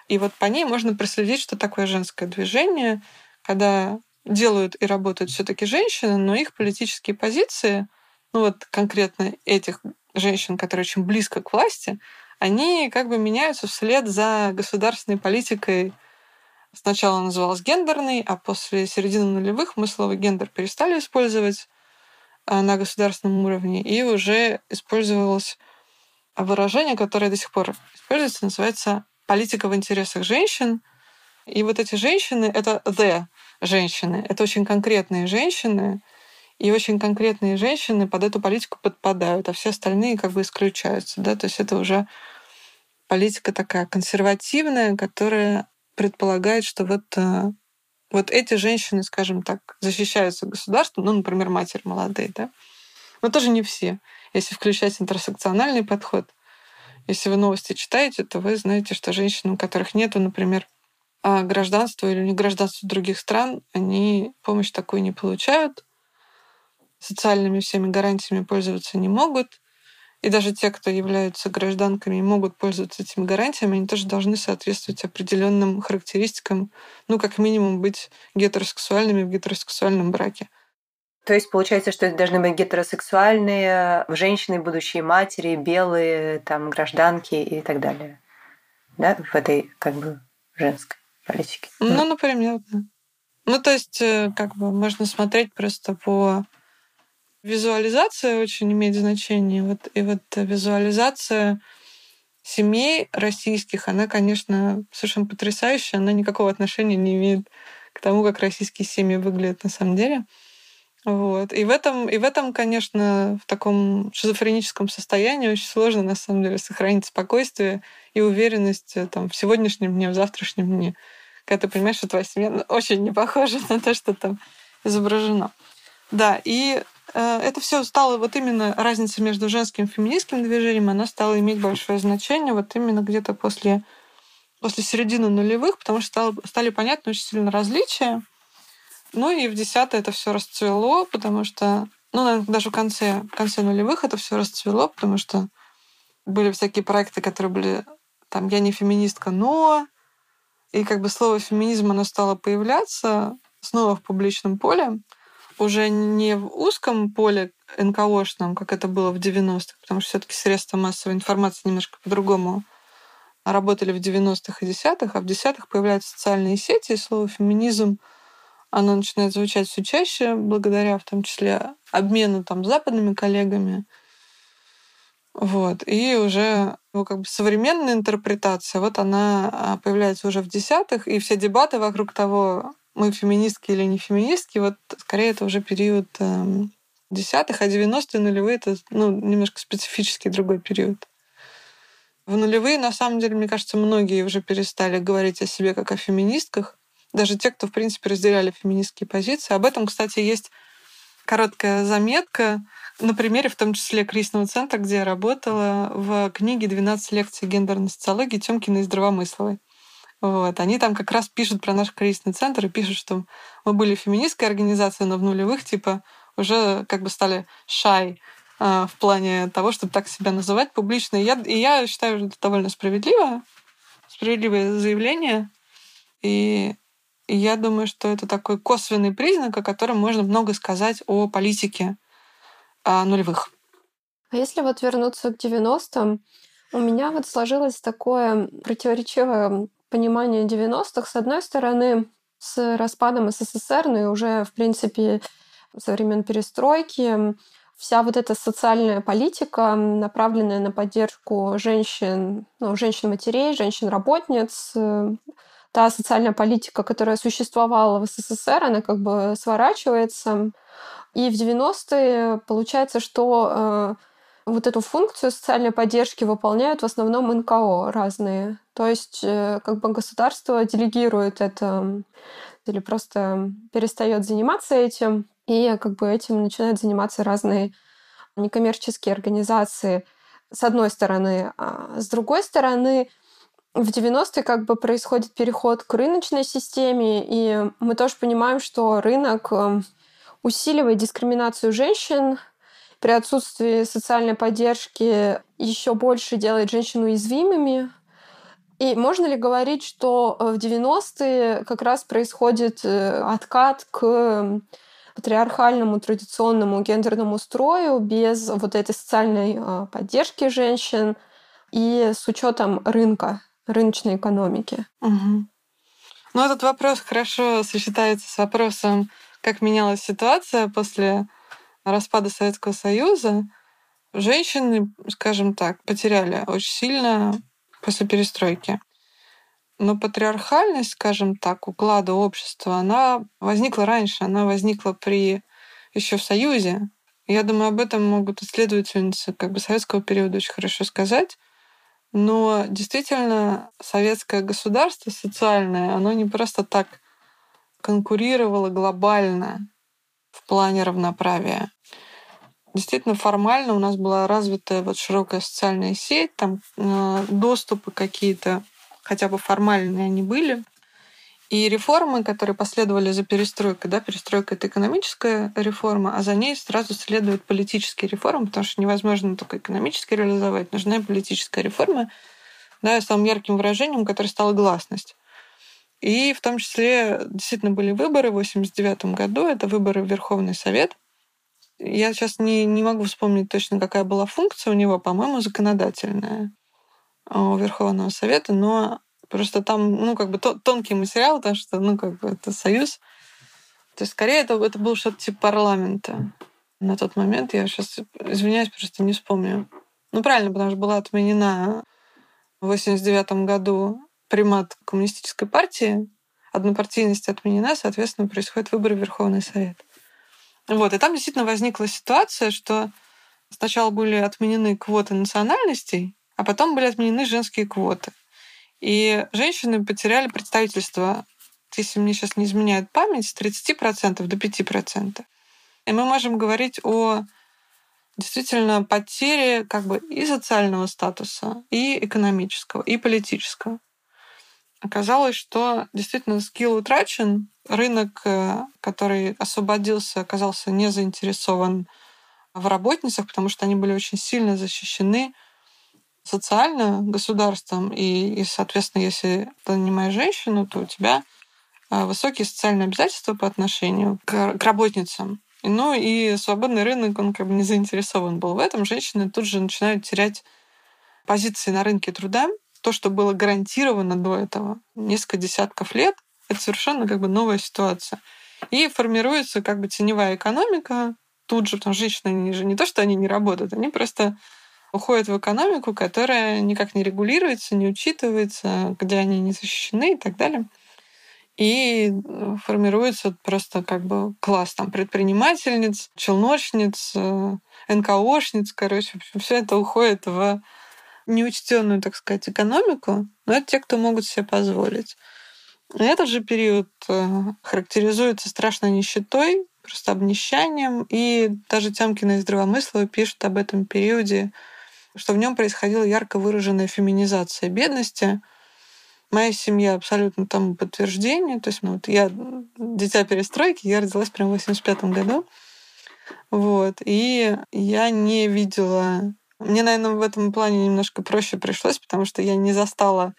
Speaker 3: И вот по ней можно проследить, что такое женское движение, когда делают и работают все-таки женщины, но их политические позиции, ну вот конкретно этих женщин, которые очень близко к власти, они как бы меняются вслед за государственной политикой. Сначала она называлась гендерной, а после середины нулевых мы слово гендер перестали использовать а, на государственном уровне, и уже использовалось выражение, которое до сих пор используется, называется политика в интересах женщин. И вот эти женщины — это the женщины. Это очень конкретные женщины, и очень конкретные женщины под эту политику подпадают, а все остальные как бы исключаются. Да? То есть это уже политика такая консервативная, которая предполагает, что вот, э, вот эти женщины, скажем так, защищаются государством, ну, например, матери молодые, да, но тоже не все. Если включать интерсекциональный подход, если вы новости читаете, то вы знаете, что женщины, у которых нету, например, а, гражданства или не гражданства других стран, они помощь такую не получают социальными всеми гарантиями пользоваться не могут. И даже те, кто являются гражданками и могут пользоваться этими гарантиями, они тоже должны соответствовать определенным характеристикам, ну, как минимум, быть гетеросексуальными в гетеросексуальном браке.
Speaker 2: То есть получается, что это должны быть гетеросексуальные женщины, будущие матери, белые, там, гражданки и так далее. Да, в этой как бы женской политике.
Speaker 3: Ну, например, да. Ну, то есть, э, как бы можно смотреть просто по Визуализация очень имеет значение. Вот, и вот визуализация семей российских, она, конечно, совершенно потрясающая. Она никакого отношения не имеет к тому, как российские семьи выглядят на самом деле. Вот. И в этом, и в этом, конечно, в таком шизофреническом состоянии очень сложно, на самом деле, сохранить спокойствие и уверенность э, там, в сегодняшнем дне, в завтрашнем дне. Когда ты понимаешь, что твоя семья очень не похожа на то, что там изображено. Да, и это все стало вот именно разница между женским и феминистским движением, она стала иметь большое значение вот именно где-то после, после середины нулевых, потому что стало, стали понятны очень сильно различия. Ну и в десятое это все расцвело, потому что, ну, наверное, даже в конце, в конце нулевых это все расцвело, потому что были всякие проекты, которые были там «Я не феминистка, но...» И как бы слово «феминизм» оно стало появляться снова в публичном поле уже не в узком поле НКОшном, как это было в 90-х, потому что все-таки средства массовой информации немножко по-другому работали в 90-х и 10-х, а в 10-х появляются социальные сети, и слово «феминизм» оно начинает звучать все чаще, благодаря в том числе обмену там, западными коллегами. Вот. И уже ну, как бы современная интерпретация, вот она а, появляется уже в десятых, и все дебаты вокруг того, мы феминистки или не феминистки, вот скорее это уже период эм, десятых, а 90-е нулевые это ну, немножко специфический другой период. В нулевые, на самом деле, мне кажется, многие уже перестали говорить о себе как о феминистках. Даже те, кто, в принципе, разделяли феминистские позиции. Об этом, кстати, есть короткая заметка на примере, в том числе, кризисного центра, где я работала, в книге «12 лекций гендерной социологии» Тёмкиной Здравомысловой. Вот. Они там как раз пишут про наш кризисный центр и пишут, что мы были феминистской организацией, но в нулевых типа уже как бы стали шай э, в плане того, чтобы так себя называть публично. И я, и я считаю, что это довольно справедливо, справедливое заявление. И, и я думаю, что это такой косвенный признак, о котором можно много сказать о политике о нулевых.
Speaker 1: А если вот вернуться к 90-м, у меня вот сложилось такое противоречивое понимание 90-х, с одной стороны, с распадом СССР, ну и уже, в принципе, со времен перестройки, вся вот эта социальная политика, направленная на поддержку женщин, ну, женщин-матерей, женщин-работниц, та социальная политика, которая существовала в СССР, она как бы сворачивается. И в 90-е получается, что э, вот эту функцию социальной поддержки выполняют в основном НКО разные. То есть э, как бы государство делегирует это или просто перестает заниматься этим, и как бы этим начинают заниматься разные некоммерческие организации, с одной стороны. А с другой стороны, в 90-е как бы происходит переход к рыночной системе, и мы тоже понимаем, что рынок э, усиливает дискриминацию женщин, при отсутствии социальной поддержки еще больше делает женщин уязвимыми. И можно ли говорить, что э, в 90-е как раз происходит э, откат к патриархальному традиционному гендерному строю, без вот этой социальной а, поддержки женщин и с учетом рынка, рыночной экономики.
Speaker 3: Угу. Ну, этот вопрос хорошо сочетается с вопросом, как менялась ситуация после распада Советского Союза. Женщины, скажем так, потеряли очень сильно после перестройки. Но патриархальность, скажем так, уклада общества, она возникла раньше, она возникла при еще в Союзе. Я думаю, об этом могут исследовательницы как бы советского периода очень хорошо сказать. Но действительно, советское государство социальное, оно не просто так конкурировало глобально в плане равноправия. Действительно, формально у нас была развитая вот широкая социальная сеть, там э, доступы какие-то, хотя бы формальные они были. И реформы, которые последовали за перестройкой, да, перестройка это экономическая реформа, а за ней сразу следуют политические реформы, потому что невозможно только экономически реализовать, нужна и политическая реформа, да, самым ярким выражением, которое стала гласность. И в том числе действительно были выборы в 1989 году, это выборы в Верховный Совет. Я сейчас не, не могу вспомнить точно, какая была функция у него, по-моему, законодательная у Верховного Совета, но Просто там, ну, как бы тонкий материал, потому что, ну, как бы это союз. То есть, скорее, это, это был что-то типа парламента на тот момент. Я сейчас, извиняюсь, просто не вспомню. Ну, правильно, потому что была отменена в 89 году примат коммунистической партии, однопартийность отменена, соответственно, происходит выборы в Верховный Совет. Вот, и там действительно возникла ситуация, что сначала были отменены квоты национальностей, а потом были отменены женские квоты. И женщины потеряли представительство, если мне сейчас не изменяет память, с 30% до 5%. И мы можем говорить о действительно потере как бы и социального статуса, и экономического, и политического. Оказалось, что действительно скилл утрачен, рынок, э, который освободился, оказался не заинтересован в работницах, потому что они были очень сильно защищены социально государством, и, и, соответственно, если ты нанимаешь женщину, то у тебя а, высокие социальные обязательства по отношению к, к работницам. Ну и свободный рынок, он как бы не заинтересован был в этом. Женщины тут же начинают терять позиции на рынке труда. То, что было гарантировано до этого несколько десятков лет, это совершенно как бы новая ситуация. И формируется как бы теневая экономика тут же, потому что женщины они же не то, что они не работают, они просто уходят в экономику, которая никак не регулируется, не учитывается, где они не защищены и так далее. И э, формируется просто как бы класс там предпринимательниц, челночниц, э, НКОшниц, короче, все это уходит в неучтенную, так сказать, экономику, но это те, кто могут себе позволить. Этот же период э, характеризуется страшной нищетой, просто обнищанием, и даже Тямкина и Здравомыслова пишут об этом периоде что в нем происходила ярко выраженная феминизация бедности. Моя семья абсолютно тому подтверждение. То есть, ну, вот я дитя перестройки, я родилась прямо в 85 году. Вот. И я не видела... Мне, наверное, в этом плане немножко проще пришлось, потому что я не застала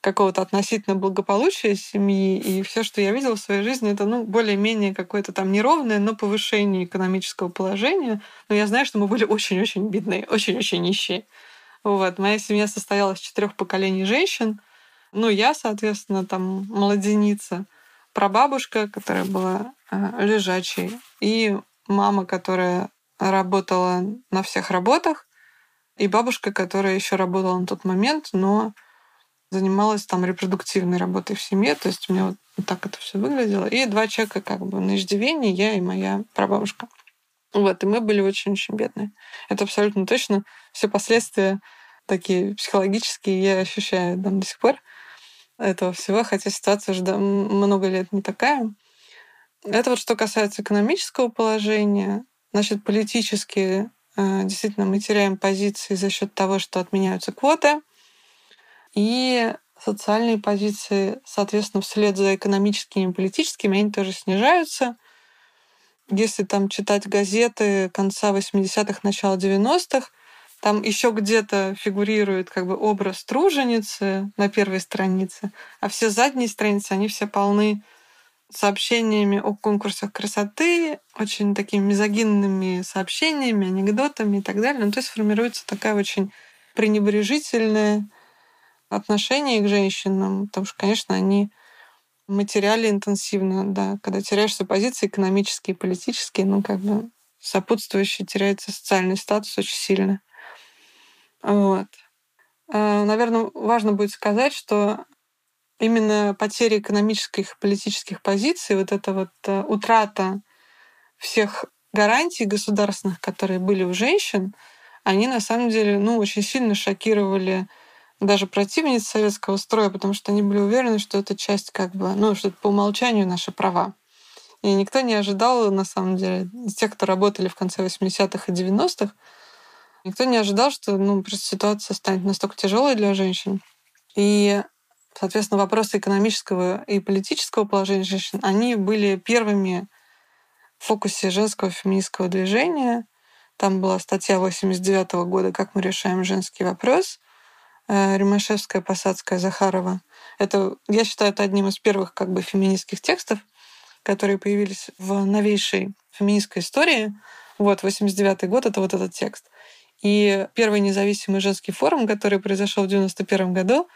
Speaker 3: какого-то относительно благополучия семьи, и все, что я видела в своей жизни, это ну, более-менее какое-то там неровное, но повышение экономического положения. Но я знаю, что мы были очень-очень бедные, очень-очень нищие. Вот. Моя семья состояла из четырех поколений женщин. Ну, я, соответственно, там младеница, прабабушка, которая была э, лежачей, и мама, которая работала на всех работах, и бабушка, которая еще работала на тот момент, но занималась там репродуктивной работой в семье, то есть у меня вот так это все выглядело. И два человека как бы на иждивении, я и моя прабабушка. Вот, и мы были очень-очень бедные. Это абсолютно точно. Все последствия такие психологические я ощущаю там до сих пор этого всего, хотя ситуация уже много лет не такая. Это вот что касается экономического положения. Значит, политически э, действительно мы теряем позиции за счет того, что отменяются квоты. И социальные позиции, соответственно, вслед за экономическими и политическими, они тоже снижаются. Если там читать газеты конца 80-х, начала 90-х, там еще где-то фигурирует как бы образ труженицы на первой странице, а все задние страницы, они все полны сообщениями о конкурсах красоты, очень такими мизогинными сообщениями, анекдотами и так далее. Ну, то есть формируется такая очень пренебрежительное отношение к женщинам, потому что, конечно, они материально интенсивно, да, когда теряешься позиции экономические, политические, ну, как бы сопутствующий теряется социальный статус очень сильно. Вот. А, Наверное, важно будет сказать, что именно потеря экономических политических позиций, вот эта вот э, утрата всех гарантий государственных, которые были у женщин, они на самом деле ну, очень сильно шокировали даже противниц советского строя, потому что они были уверены, что это часть как бы, ну, что это по умолчанию наши права. И никто не ожидал, на самом деле, из тех, кто работали в конце 80-х и 90-х, никто не ожидал, что ну, просто ситуация станет настолько тяжелой для женщин. И Соответственно, вопросы экономического и политического положения женщин, они были первыми в фокусе женского феминистского движения. Там была статья 89 года «Как мы решаем женский вопрос». Э, Римашевская, Посадская, Захарова. Это, я считаю, это одним из первых как бы феминистских текстов, которые появились в новейшей феминистской истории. Вот, 89 год — это вот этот текст. И первый независимый женский форум, который произошел в 91 году,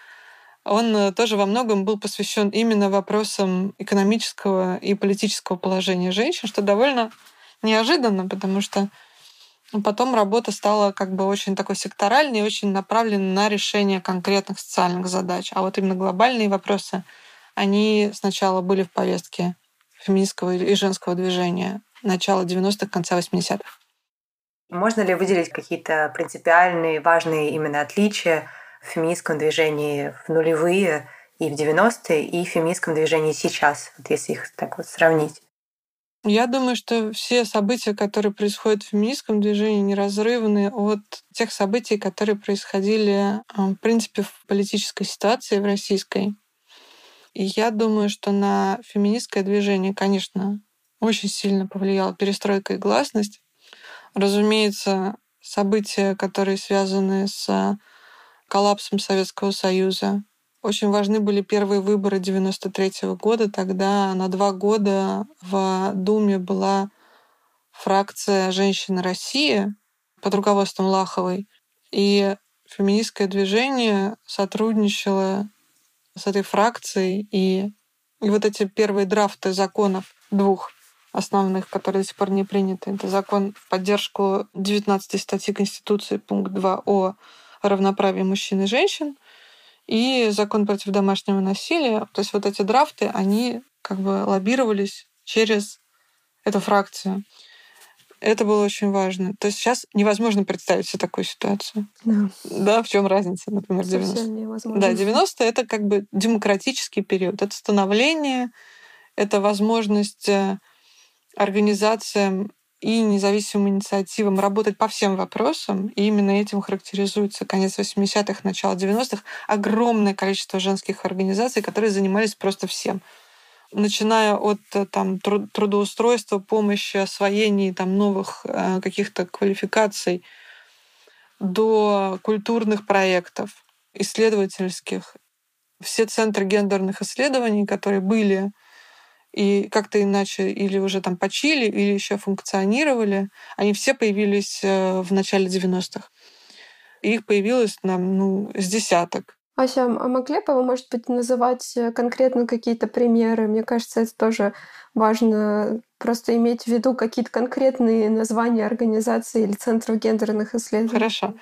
Speaker 3: он э, тоже во многом был посвящен именно вопросам экономического и политического положения женщин, что довольно неожиданно, потому что потом работа стала как бы очень такой секторальной и очень направленной на решение конкретных социальных задач. А вот именно глобальные вопросы, они сначала были в повестке феминистского и женского движения начала 90-х, конца 80-х.
Speaker 2: Можно ли выделить какие-то принципиальные, важные именно отличия в феминистском движении в нулевые и в 90-е, и в феминистском движении сейчас, вот если их так вот сравнить?
Speaker 3: Я думаю, что все события, которые происходят в феминистском движении, неразрывны от тех событий, которые происходили, в принципе, в политической ситуации в российской. И я думаю, что на феминистское движение, конечно, очень сильно повлияла перестройка и гласность. Разумеется, события, которые связаны с коллапсом Советского Союза. Очень важны были первые выборы 93 -го года. Тогда на два года в Думе была фракция «Женщины России» под руководством Лаховой. И феминистское движение сотрудничало с этой фракцией. И, и вот эти первые драфты законов двух основных, которые до сих пор не приняты. Это закон в поддержку 19 статьи Конституции, пункт 2 о равноправия мужчин и женщин и закон против домашнего насилия. То есть вот эти драфты, они как бы лоббировались через эту фракцию. Это было очень важно. То есть сейчас невозможно представить себе такую ситуацию.
Speaker 1: Да.
Speaker 3: Да, в чем разница, например, 90
Speaker 1: невозможно.
Speaker 3: Да, 90 это как бы демократический период. Это становление, это возможность э, организациям и независимым инициативам работать по всем вопросам. И именно этим характеризуется конец 80-х, начало 90-х. Огромное количество женских организаций, которые занимались просто всем начиная от э, там, трудоустройства, помощи, освоения там, новых э, каких-то квалификаций до культурных проектов, исследовательских. Все центры гендерных исследований, которые были и как-то иначе или уже там почили, или еще функционировали, они все появились э, в начале 90-х. Их появилось нам ну, с десяток.
Speaker 1: Ася, а могли бы вы, может быть, называть э, конкретно какие-то примеры? Мне кажется, это тоже важно просто иметь в виду какие-то конкретные названия организаций или центров гендерных исследований.
Speaker 3: Хорошо.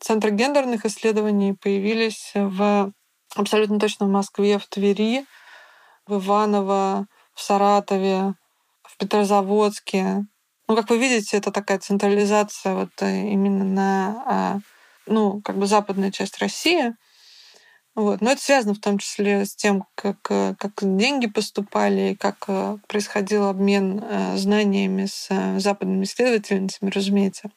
Speaker 3: Центры гендерных исследований появились в абсолютно точно в Москве, в Твери, в Иваново, в Саратове, в Петрозаводске. Ну, как вы видите, это такая централизация вот э, именно на, а, ну, как бы западная часть России. Вот. Но это связано в том числе с тем, как, э, как деньги поступали, как э, происходил обмен знаниями с западными исследовательницами, разумеется.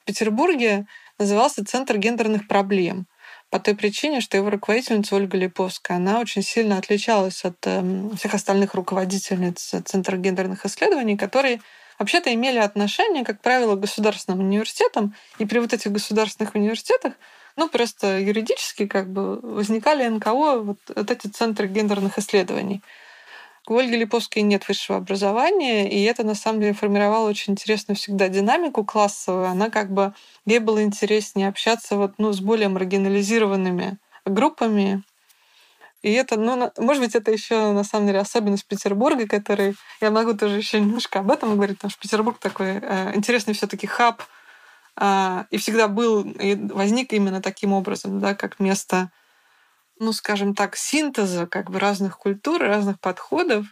Speaker 3: В Петербурге назывался Центр гендерных проблем по той причине, что его руководительница Ольга Липовская, она очень сильно отличалась от эм, всех остальных руководительниц Центра гендерных исследований, которые вообще-то имели отношение, как правило, к государственным университетам. И при вот этих государственных университетах ну, просто юридически как бы возникали НКО, вот, вот эти центры гендерных исследований. У Ольги Липовской нет высшего образования, и это на самом деле формировало очень интересную всегда динамику классовую. Она как бы ей было интереснее общаться вот, ну, с более маргинализированными группами. И это, ну, может быть, это еще на самом деле особенность Петербурга, который я могу тоже еще немножко об этом говорить, потому что Петербург такой э, интересный все-таки хаб, э, и всегда был и возник именно таким образом, да, как место ну, скажем так, синтеза как бы разных культур, разных подходов.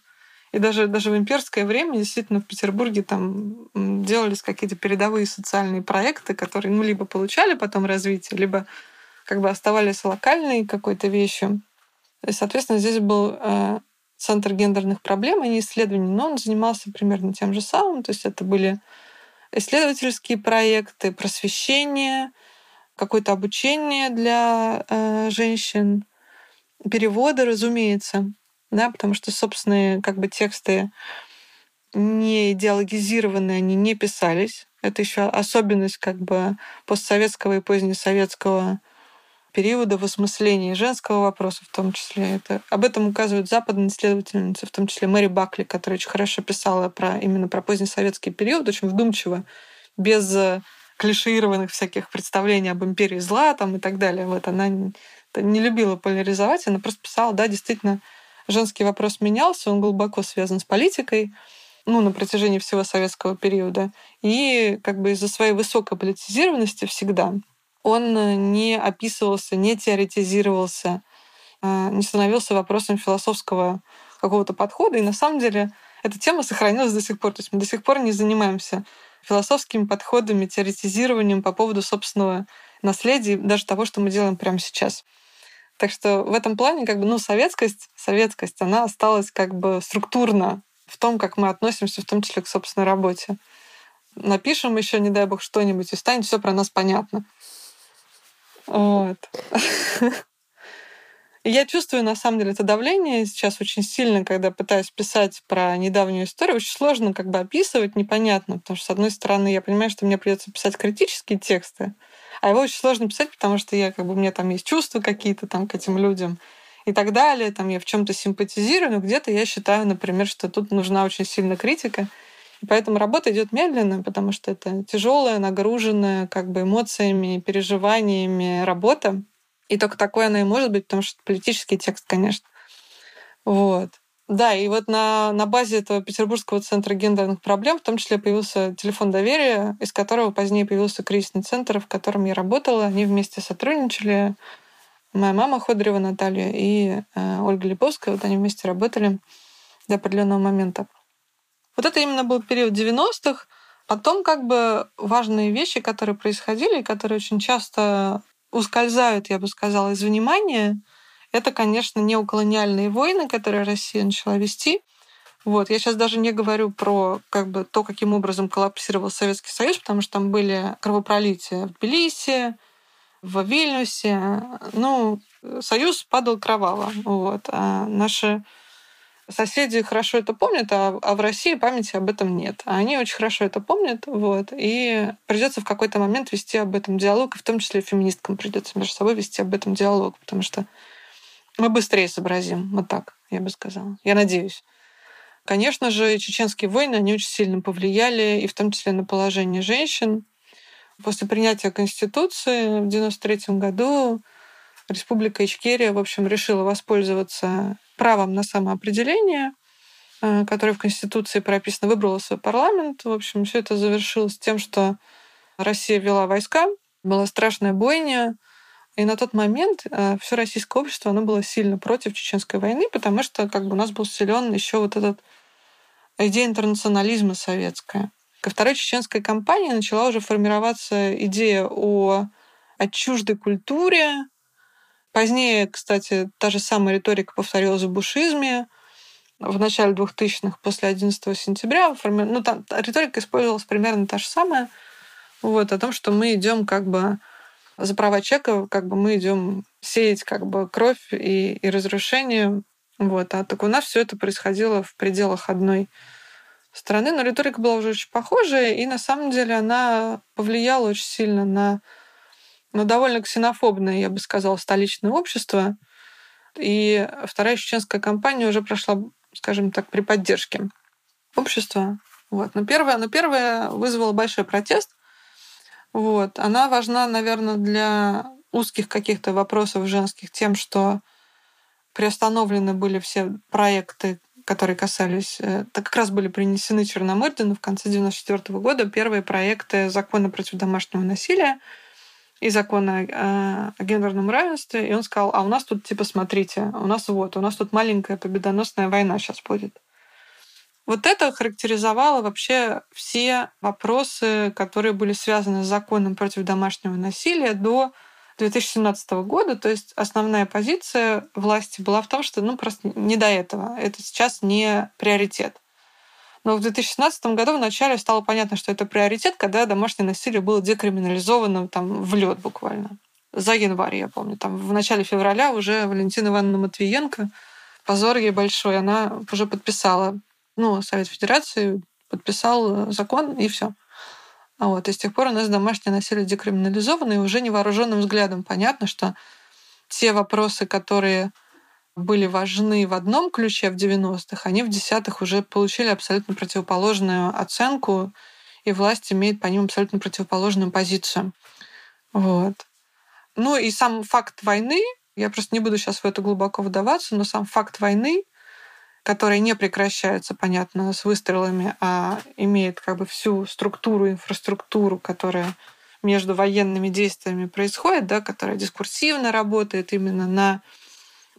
Speaker 3: И даже, даже в имперское время действительно в Петербурге там делались какие-то передовые социальные проекты, которые ну, либо получали потом развитие, либо как бы оставались локальной какой-то вещью. И, соответственно, здесь был э, центр гендерных проблем и не исследований, но он занимался примерно тем же самым. То есть это были исследовательские проекты, просвещение, какое-то обучение для э, женщин, переводы, разумеется, да, потому что собственные как бы тексты не идеологизированные, они не писались. Это еще особенность как бы постсоветского и позднесоветского периода в осмыслении женского вопроса в том числе. Это, об этом указывают западные исследовательницы, в том числе Мэри Бакли, которая очень хорошо писала про, именно про позднесоветский период, очень вдумчиво, без клишированных всяких представлений об империи зла там, и так далее. Вот она не любила поляризовать, она просто писала, да, действительно, женский вопрос менялся, он глубоко связан с политикой, ну, на протяжении всего советского периода. И как бы из-за своей высокой политизированности всегда он не описывался, не теоретизировался, а, не становился вопросом философского какого-то подхода. И на самом деле эта тема сохранилась до сих пор. То есть мы до сих пор не занимаемся философскими подходами, теоретизированием по поводу собственного наследия, даже того, что мы делаем прямо сейчас. Так что в этом плане как бы, ну, советскость, советскость, она осталась как бы структурно в том, как мы относимся, в том числе к собственной работе. Напишем еще, не дай бог, что-нибудь, и станет все про нас понятно. Вот. Я чувствую, на самом деле, это давление сейчас очень сильно, когда пытаюсь писать про недавнюю историю. Очень сложно как бы описывать, непонятно, потому что, с одной стороны, я понимаю, что мне придется писать критические тексты, а его очень сложно писать, потому что я как бы у меня там есть чувства какие-то там к этим людям и так далее. Там я в чем-то симпатизирую, но где-то я считаю, например, что тут нужна очень сильная критика. И поэтому работа идет медленно, потому что это тяжелая, нагруженная как бы эмоциями, переживаниями работа. И только такое она и может быть, потому что это политический текст, конечно. Вот. Да, и вот на, на базе этого Петербургского центра гендерных проблем в том числе появился телефон доверия, из которого позднее появился кризисный центр, в котором я работала. Они вместе сотрудничали. Моя мама Ходорева Наталья и э, Ольга Липовская, вот они вместе работали до определенного момента. Вот это именно был период 90-х. Потом как бы важные вещи, которые происходили, которые очень часто ускользают, я бы сказала, из внимания – это, конечно, неоколониальные войны, которые Россия начала вести. Вот. Я сейчас даже не говорю про как бы, то, каким образом коллапсировал Советский Союз, потому что там были кровопролития в Тбилиси, в Вильнюсе. Ну, Союз падал кроваво. Вот. А наши соседи хорошо это помнят, а, а в России памяти об этом нет. А они очень хорошо это помнят, вот, и придется в какой-то момент вести об этом диалог, и в том числе феминисткам придется между собой вести об этом диалог, потому что мы быстрее сообразим. Вот так, я бы сказала. Я надеюсь. Конечно же, чеченские войны, они очень сильно повлияли, и в том числе на положение женщин. После принятия Конституции в 1993 году Республика Ичкерия, в общем, решила воспользоваться правом на самоопределение, э, которое в Конституции прописано, выбрала свой парламент. В общем, все это завершилось тем, что Россия вела войска, была страшная бойня, и на тот момент э, все российское общество оно было сильно против чеченской войны, потому что как бы у нас был силен еще вот этот идея интернационализма советская. Ко второй чеченской кампании начала уже формироваться идея о, о чуждой культуре. Позднее, кстати, та же самая риторика повторилась в бушизме в начале 2000-х, после 11 сентября. Ну, там риторика использовалась примерно та же самая. Вот, о том, что мы идем как бы за права человека как бы мы идем сеять как бы кровь и, и разрушение. Вот. А так у нас все это происходило в пределах одной страны, но риторика была уже очень похожая, и на самом деле она повлияла очень сильно на, на довольно ксенофобное, я бы сказала, столичное общество. И вторая чеченская кампания уже прошла скажем так, при поддержке общества. Вот. Но первое, но первое вызвало большой протест. Вот. Она важна, наверное, для узких каких-то вопросов женских тем, что приостановлены были все проекты, которые касались... Э, так как раз были принесены Черномырдину в конце 1994 года первые проекты закона против домашнего насилия и закона о, о гендерном равенстве. И он сказал, а у нас тут, типа, смотрите, у нас вот, у нас тут маленькая победоносная война сейчас будет. Вот это характеризовало вообще все вопросы, которые были связаны с законом против домашнего насилия до 2017 года. То есть основная позиция власти была в том, что ну, просто не до этого. Это сейчас не приоритет. Но в 2016 году вначале стало понятно, что это приоритет, когда домашнее насилие было декриминализовано там, в лед буквально. За январь, я помню. Там в начале февраля уже Валентина Ивановна Матвиенко, позор ей большой, она уже подписала, ну, Совет Федерации подписал закон, и все. А вот, и с тех пор у нас домашнее насилие декриминализовано, и уже невооруженным взглядом понятно, что те вопросы, которые были важны в одном ключе в 90-х, они в десятых уже получили абсолютно противоположную оценку, и власть имеет по ним абсолютно противоположную позицию. Вот. Ну и сам факт войны, я просто не буду сейчас в это глубоко вдаваться, но сам факт войны которая не прекращается, понятно, с выстрелами, а имеет как бы всю структуру, инфраструктуру, которая между военными действиями происходит, да, которая дискурсивно работает именно на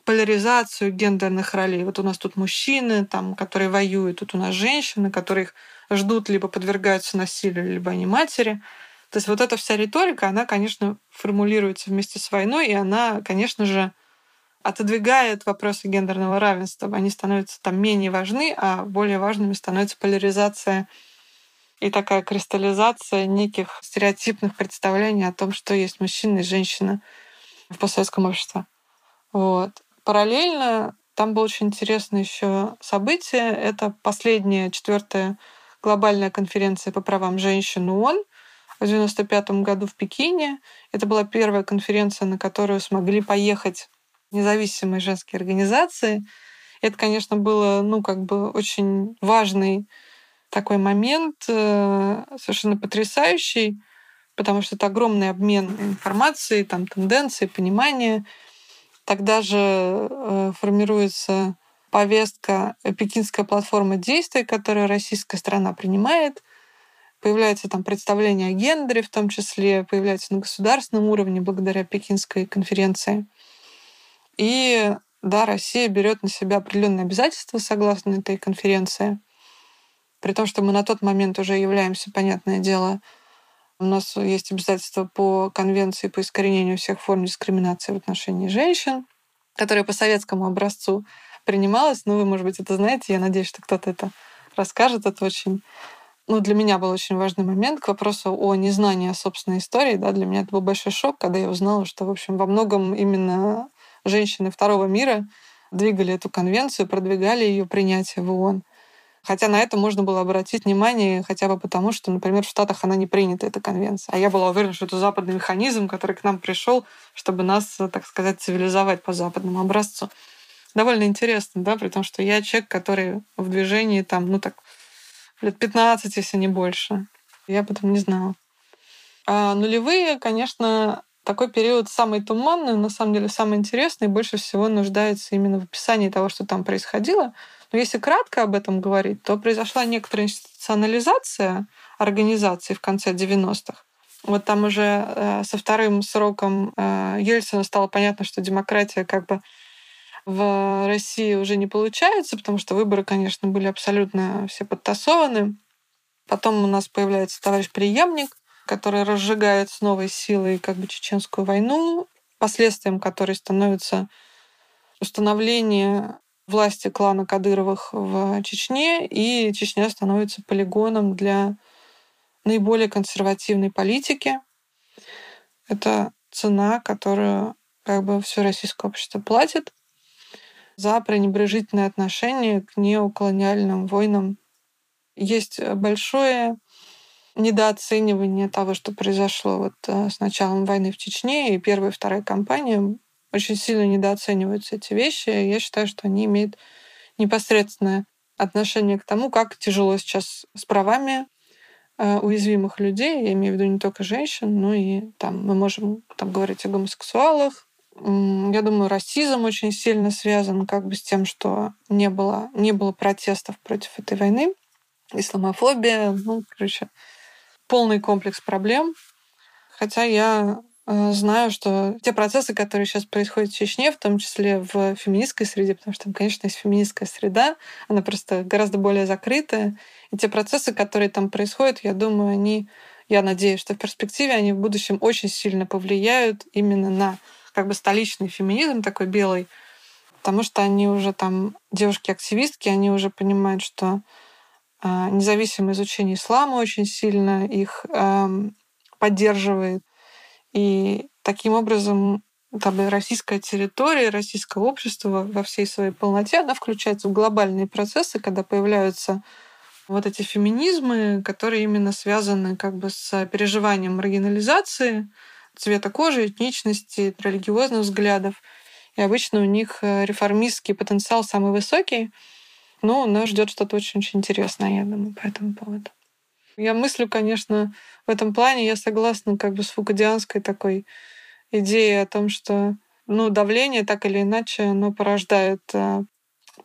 Speaker 3: поляризацию гендерных ролей. Вот у нас тут мужчины, там, которые воюют, тут у нас женщины, которых ждут, либо подвергаются насилию, либо они матери. То есть вот эта вся риторика, она, конечно, формулируется вместе с войной, и она, конечно же, отодвигает вопросы гендерного равенства. Они становятся там менее важны, а более важными становится поляризация и такая кристаллизация неких стереотипных представлений о том, что есть мужчина и женщина в постсоветском обществе. Вот. Параллельно там было очень интересное еще событие. Это последняя, четвертая глобальная конференция по правам женщин ООН в 1995 году в Пекине. Это была первая конференция, на которую смогли поехать независимые женские организации. Это, конечно, было, ну, как бы очень важный такой момент, э, совершенно потрясающий, потому что это огромный обмен информацией, там, тенденции, понимание. Тогда же э, формируется повестка, э, пекинская платформа действий, которую российская страна принимает. Появляется там представление о гендере в том числе, появляется на государственном уровне благодаря Пекинской конференции. И да, Россия берет на себя определенные обязательства согласно этой конференции. При том, что мы на тот момент уже являемся, понятное дело, у нас есть обязательства по конвенции по искоренению всех форм дискриминации в отношении женщин, которая по советскому образцу принималась. Ну, вы, может быть, это знаете. Я надеюсь, что кто-то это расскажет. Это очень ну, для меня был очень важный момент к вопросу о незнании собственной истории. Да, для меня это был большой шок, когда я узнала, что, в общем, во многом именно женщины второго мира двигали эту конвенцию, продвигали ее принятие в ООН. Хотя на это можно было обратить внимание хотя бы потому, что, например, в Штатах она не принята, эта конвенция. А я была уверена, что это западный механизм, который к нам пришел, чтобы нас, так сказать, цивилизовать по западному образцу. Довольно интересно, да, при том, что я человек, который в движении там, ну так, лет 15, если не больше. Я об этом не знала. А нулевые, конечно, такой период самый туманный, на самом деле самый интересный, больше всего нуждается именно в описании того, что там происходило. Но если кратко об этом говорить, то произошла некоторая институционализация организации в конце 90-х. Вот там уже э, со вторым сроком э, Ельцина стало понятно, что демократия как бы в России уже не получается, потому что выборы, конечно, были абсолютно все подтасованы. Потом у нас появляется товарищ преемник, который разжигает с новой силой как бы чеченскую войну, последствием которой становится установление власти клана Кадыровых в Чечне, и Чечня становится полигоном для наиболее консервативной политики. Это цена, которую как бы все российское общество платит за пренебрежительное отношение к неоколониальным войнам. Есть большое недооценивание того, что произошло вот э, с началом войны в Чечне и первая и вторая кампания. Очень сильно недооцениваются эти вещи. Я считаю, что они имеют непосредственное отношение к тому, как тяжело сейчас с правами э, уязвимых людей, я имею в виду не только женщин, но и там мы можем там говорить о гомосексуалах. Я думаю, расизм очень сильно связан как бы с тем, что не было, не было протестов против этой войны, исламофобия, ну, короче, полный комплекс проблем. Хотя я Э, знаю, что те процессы, которые сейчас происходят в Чечне, в том числе в феминистской среде, потому что там, конечно, есть феминистская среда, она просто гораздо более закрытая. И те процессы, которые там происходят, я думаю, они, я надеюсь, что в перспективе они в будущем очень сильно повлияют именно на как бы столичный феминизм такой белый, потому что они уже там, девушки-активистки, они уже понимают, что независимое изучение ислама очень сильно их поддерживает, и таким образом бы, российская территория, российское общество во всей своей полноте, она включается в глобальные процессы, когда появляются вот эти феминизмы, которые именно связаны как бы с переживанием маргинализации цвета кожи, этничности, религиозных взглядов. И обычно у них э, реформистский потенциал самый высокий. Но нас ждет что-то очень-очень интересное, я думаю, по этому поводу. Я мыслю, конечно, в этом плане я согласна как бы с фукадианской такой идеей о том, что ну, давление так или иначе оно порождает э,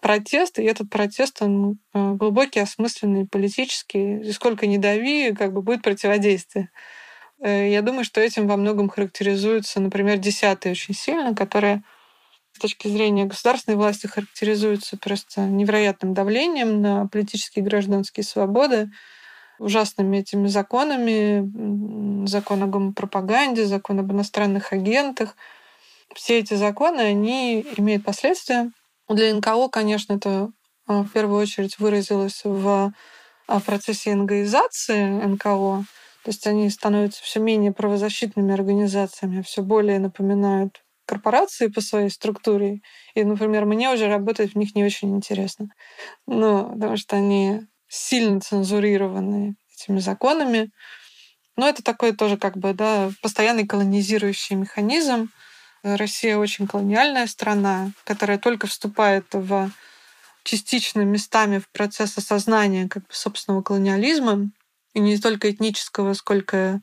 Speaker 3: протест, и этот протест, он э, глубокий, осмысленный, политический. И сколько не дави, как бы будет противодействие. Э, я думаю, что этим во многом характеризуется, например, десятый очень сильно, которая с точки зрения государственной власти характеризуется просто невероятным давлением на политические и гражданские свободы, ужасными этими законами, закон о гомопропаганде, закон об иностранных агентах. Все эти законы, они имеют последствия. Для НКО, конечно, это а, в первую очередь выразилось в а, процессе НГИзации НКО. То есть они становятся все менее правозащитными организациями, все более напоминают корпорации по своей структуре. И, например, мне уже работать в них не очень интересно. Ну, потому что они сильно цензурированы этими законами. Но это такой тоже как бы да, постоянный колонизирующий механизм. Россия очень колониальная страна, которая только вступает в частично местами в процесс осознания как бы, собственного колониализма, и не только этнического, сколько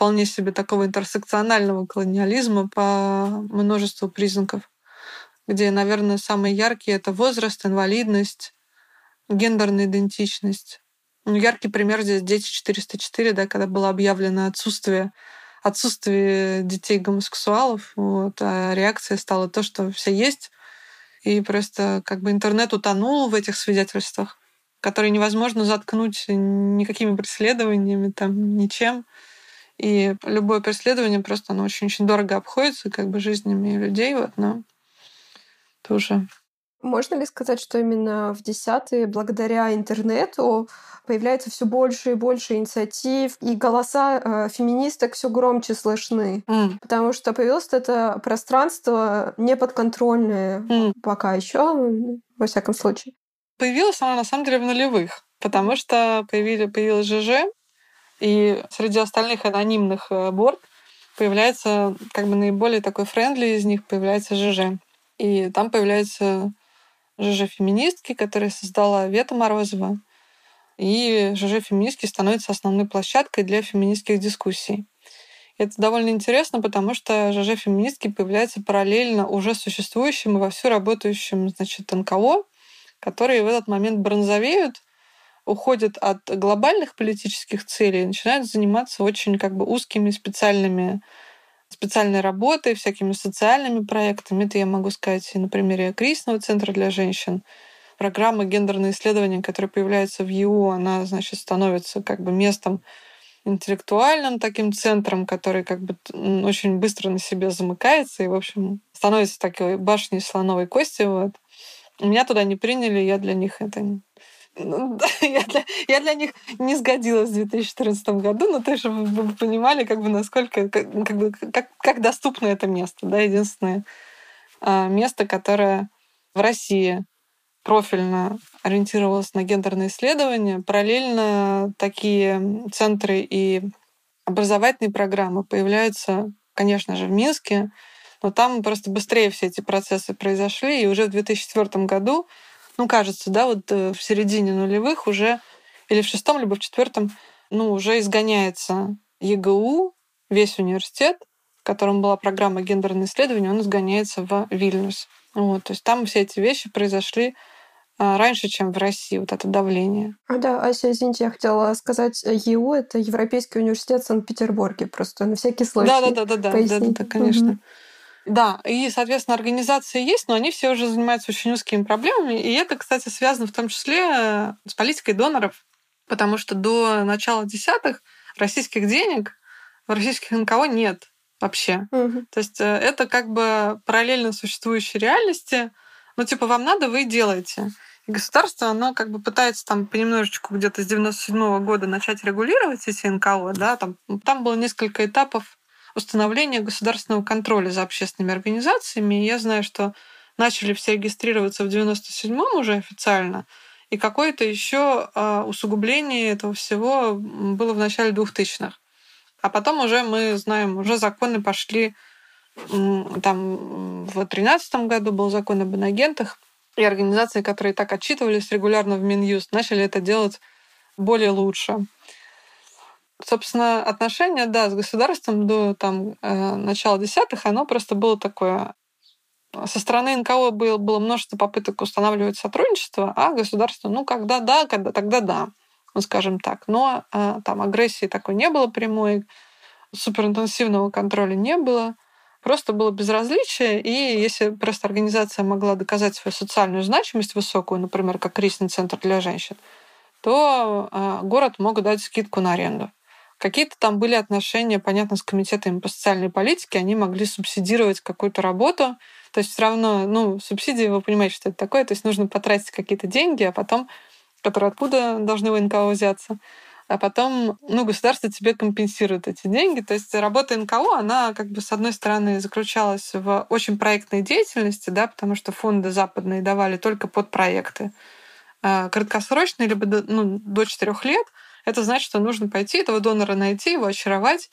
Speaker 3: вполне себе такого интерсекционального колониализма по множеству признаков, где, наверное, самые яркие — это возраст, инвалидность, гендерная идентичность. Ну, яркий пример здесь «Дети 404», да, когда было объявлено отсутствие отсутствие детей гомосексуалов, вот, а реакция стала то, что все есть, и просто как бы интернет утонул в этих свидетельствах, которые невозможно заткнуть никакими преследованиями, там, ничем. И любое преследование просто оно очень-очень дорого обходится как бы жизнями людей, вот, но тоже
Speaker 1: можно ли сказать, что именно в десятые, благодаря интернету, появляется все больше и больше инициатив, и голоса э, феминисток все громче слышны?
Speaker 3: Mm.
Speaker 1: Потому что появилось это пространство неподконтрольное mm. пока еще, во всяком случае.
Speaker 3: Появилось оно на самом деле в нулевых, потому что появили, появилась ЖЖ, и среди остальных анонимных э, борт появляется как бы наиболее такой френдли из них появляется ЖЖ. И там появляется ЖЖ «Феминистки», которая создала Вета Морозова. И ЖЖ «Феминистки» становится основной площадкой для феминистских дискуссий. Это довольно интересно, потому что ЖЖ «Феминистки» появляется параллельно уже существующим и вовсю работающим значит, НКО, которые в этот момент бронзовеют, уходят от глобальных политических целей и начинают заниматься очень как бы узкими специальными специальной работой, всякими социальными проектами. Это я могу сказать и на примере кризисного центра для женщин. Программа гендерные исследования, которая появляется в ЕУ, она, значит, становится как бы местом интеллектуальным таким центром, который как бы очень быстро на себе замыкается и, в общем, становится такой башней слоновой кости. Вот. Меня туда не приняли, я для них это я, для, я для них не сгодилась в 2014 году, но то, чтобы вы понимали, как бы насколько, как, как, бы, как, как доступно это место. Да, единственное а, место, которое в России профильно ориентировалось на гендерные исследования. Параллельно такие центры и образовательные программы появляются, конечно же, в Минске, но там просто быстрее все эти процессы произошли, и уже в 2004 году ну, кажется, да, вот э, в середине нулевых уже, или в шестом, либо в четвертом, ну, уже изгоняется ЕГУ, весь университет, в котором была программа гендерного исследования, он изгоняется в Вильнюс. Вот, то есть там все эти вещи произошли а, раньше, чем в России, вот это давление.
Speaker 1: А да, Ася, извините, я хотела сказать, ЕУ — это Европейский университет в Санкт-Петербурге, просто на всякий случай.
Speaker 3: Да-да-да, да, да, да, конечно. Угу. Да, и, соответственно, организации есть, но они все уже занимаются очень узкими проблемами. И это, кстати, связано в том числе э, с политикой доноров, потому что до начала десятых российских денег в российских НКО нет вообще. Угу. То есть э, это как бы параллельно существующей реальности. Ну, типа, вам надо, вы делаете. И государство, оно как бы пытается там понемножечку где-то с 97 -го года начать регулировать эти НКО, да, там, там было несколько этапов установления государственного контроля за общественными организациями. И я знаю, что начали все регистрироваться в 97-м уже официально, и какое-то еще а, усугубление этого всего было в начале 2000-х. А потом уже мы знаем, уже законы пошли, там в 2013 году был закон об инагентах, и организации, которые так отчитывались регулярно в Минюст, начали это делать более лучше. Собственно, отношение, да, с государством до там, э, начала десятых, оно просто было такое. Со стороны НКО было, было множество попыток устанавливать сотрудничество, а государство, ну, когда да, когда, тогда да, ну, скажем так. Но э, там агрессии такой не было прямой, суперинтенсивного контроля не было. Просто было безразличие, и если просто организация могла доказать свою социальную значимость высокую, например, как кризисный центр для женщин, то э, город мог дать скидку на аренду. Какие-то там были отношения, понятно, с комитетами по социальной политике, они могли субсидировать какую-то работу. То есть все равно, ну, субсидии, вы понимаете, что это такое, то есть нужно потратить какие-то деньги, а потом, которые откуда должны в НКО взяться, а потом, ну, государство тебе компенсирует эти деньги. То есть работа НКО, она как бы с одной стороны заключалась в очень проектной деятельности, да, потому что фонды западные давали только под проекты. А краткосрочные, либо ну, до 4 лет — это значит, что нужно пойти этого донора найти, его очаровать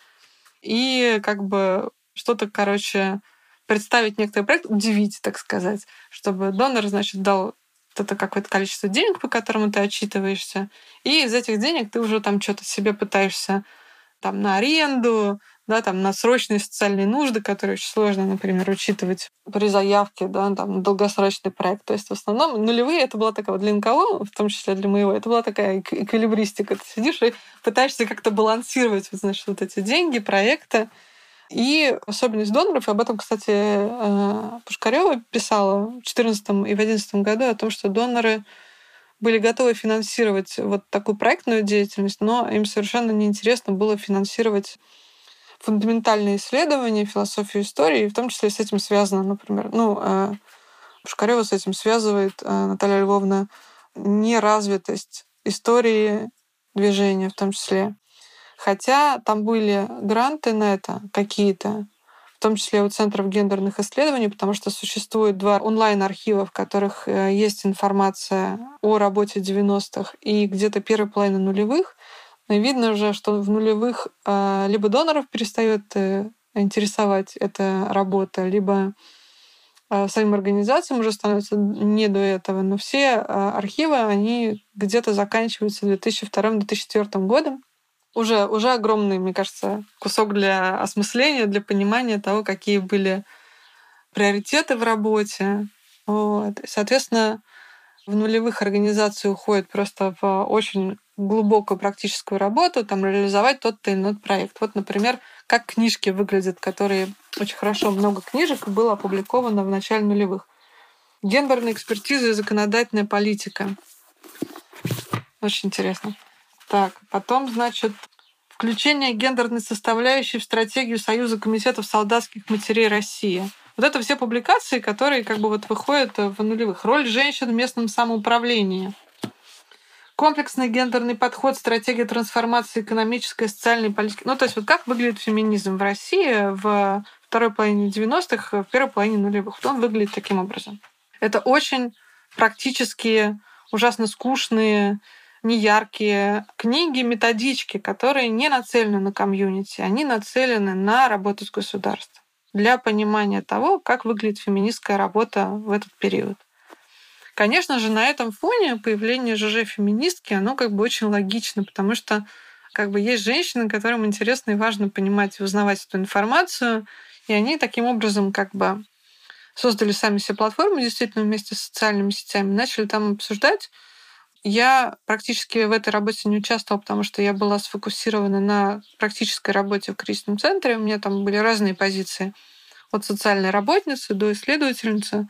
Speaker 3: и как бы что-то, короче, представить некоторый проект, удивить, так сказать, чтобы донор, значит, дал это какое-то количество денег, по которому ты отчитываешься, и из этих денег ты уже там что-то себе пытаешься там на аренду, да, там на срочные социальные нужды, которые очень сложно, например, учитывать при заявке, да, там, долгосрочный проект. То есть в основном нулевые это была такая вот для НКО, в том числе для моего, это была такая эквилибристика. Ты сидишь и пытаешься как-то балансировать, вот, значит, вот эти деньги, проекты. И особенность доноров, об этом, кстати, э, Пушкарева писала в 2014 и в 2011 году о том, что доноры были готовы финансировать вот такую проектную деятельность, но им совершенно неинтересно было финансировать фундаментальные исследования, философию истории, в том числе с этим связано, например, ну, э, Пушкарева с этим связывает э, Наталья Львовна неразвитость истории движения в том числе. Хотя там были гранты на это какие-то, в том числе у Центров гендерных исследований, потому что существует два онлайн-архива, в которых э, есть информация о работе 90-х и где-то первой половины нулевых. Но видно уже, что в нулевых э, либо доноров перестает э, интересовать эта работа, либо самим организациям уже становится не до этого. Но все архивы, они где-то заканчиваются 2002-2004 годом уже, уже огромный, мне кажется, кусок для осмысления, для понимания того, какие были приоритеты в работе. Вот. И, соответственно, в нулевых организации уходит просто в очень глубокую практическую работу, там реализовать тот-то иной проект. Вот, например, как книжки выглядят, которые очень хорошо, много книжек было опубликовано в начале нулевых. Гендерная экспертиза и законодательная политика. Очень интересно. Так, потом, значит, включение гендерной составляющей в стратегию Союза комитетов солдатских матерей России. Вот это все публикации, которые как бы вот выходят в нулевых. Роль женщин в местном самоуправлении. Комплексный гендерный подход, стратегия трансформации экономической, социальной политики. Ну, то есть вот как выглядит феминизм в России в второй половине 90-х, в первой половине нулевых. Он выглядит таким образом. Это очень практические, ужасно скучные неяркие книги, методички, которые не нацелены на комьюнити, они нацелены на работу с государством для понимания того, как выглядит феминистская работа в этот период. Конечно же, на этом фоне появление ЖЖ-феминистки, оно как бы очень логично, потому что как бы есть женщины, которым интересно и важно понимать и узнавать эту информацию, и они таким образом как бы создали сами себе платформу действительно вместе с социальными сетями, начали там обсуждать. Я практически в этой работе не участвовала, потому что я была сфокусирована на практической работе в кризисном центре. У меня там были разные позиции. От социальной работницы до исследовательницы.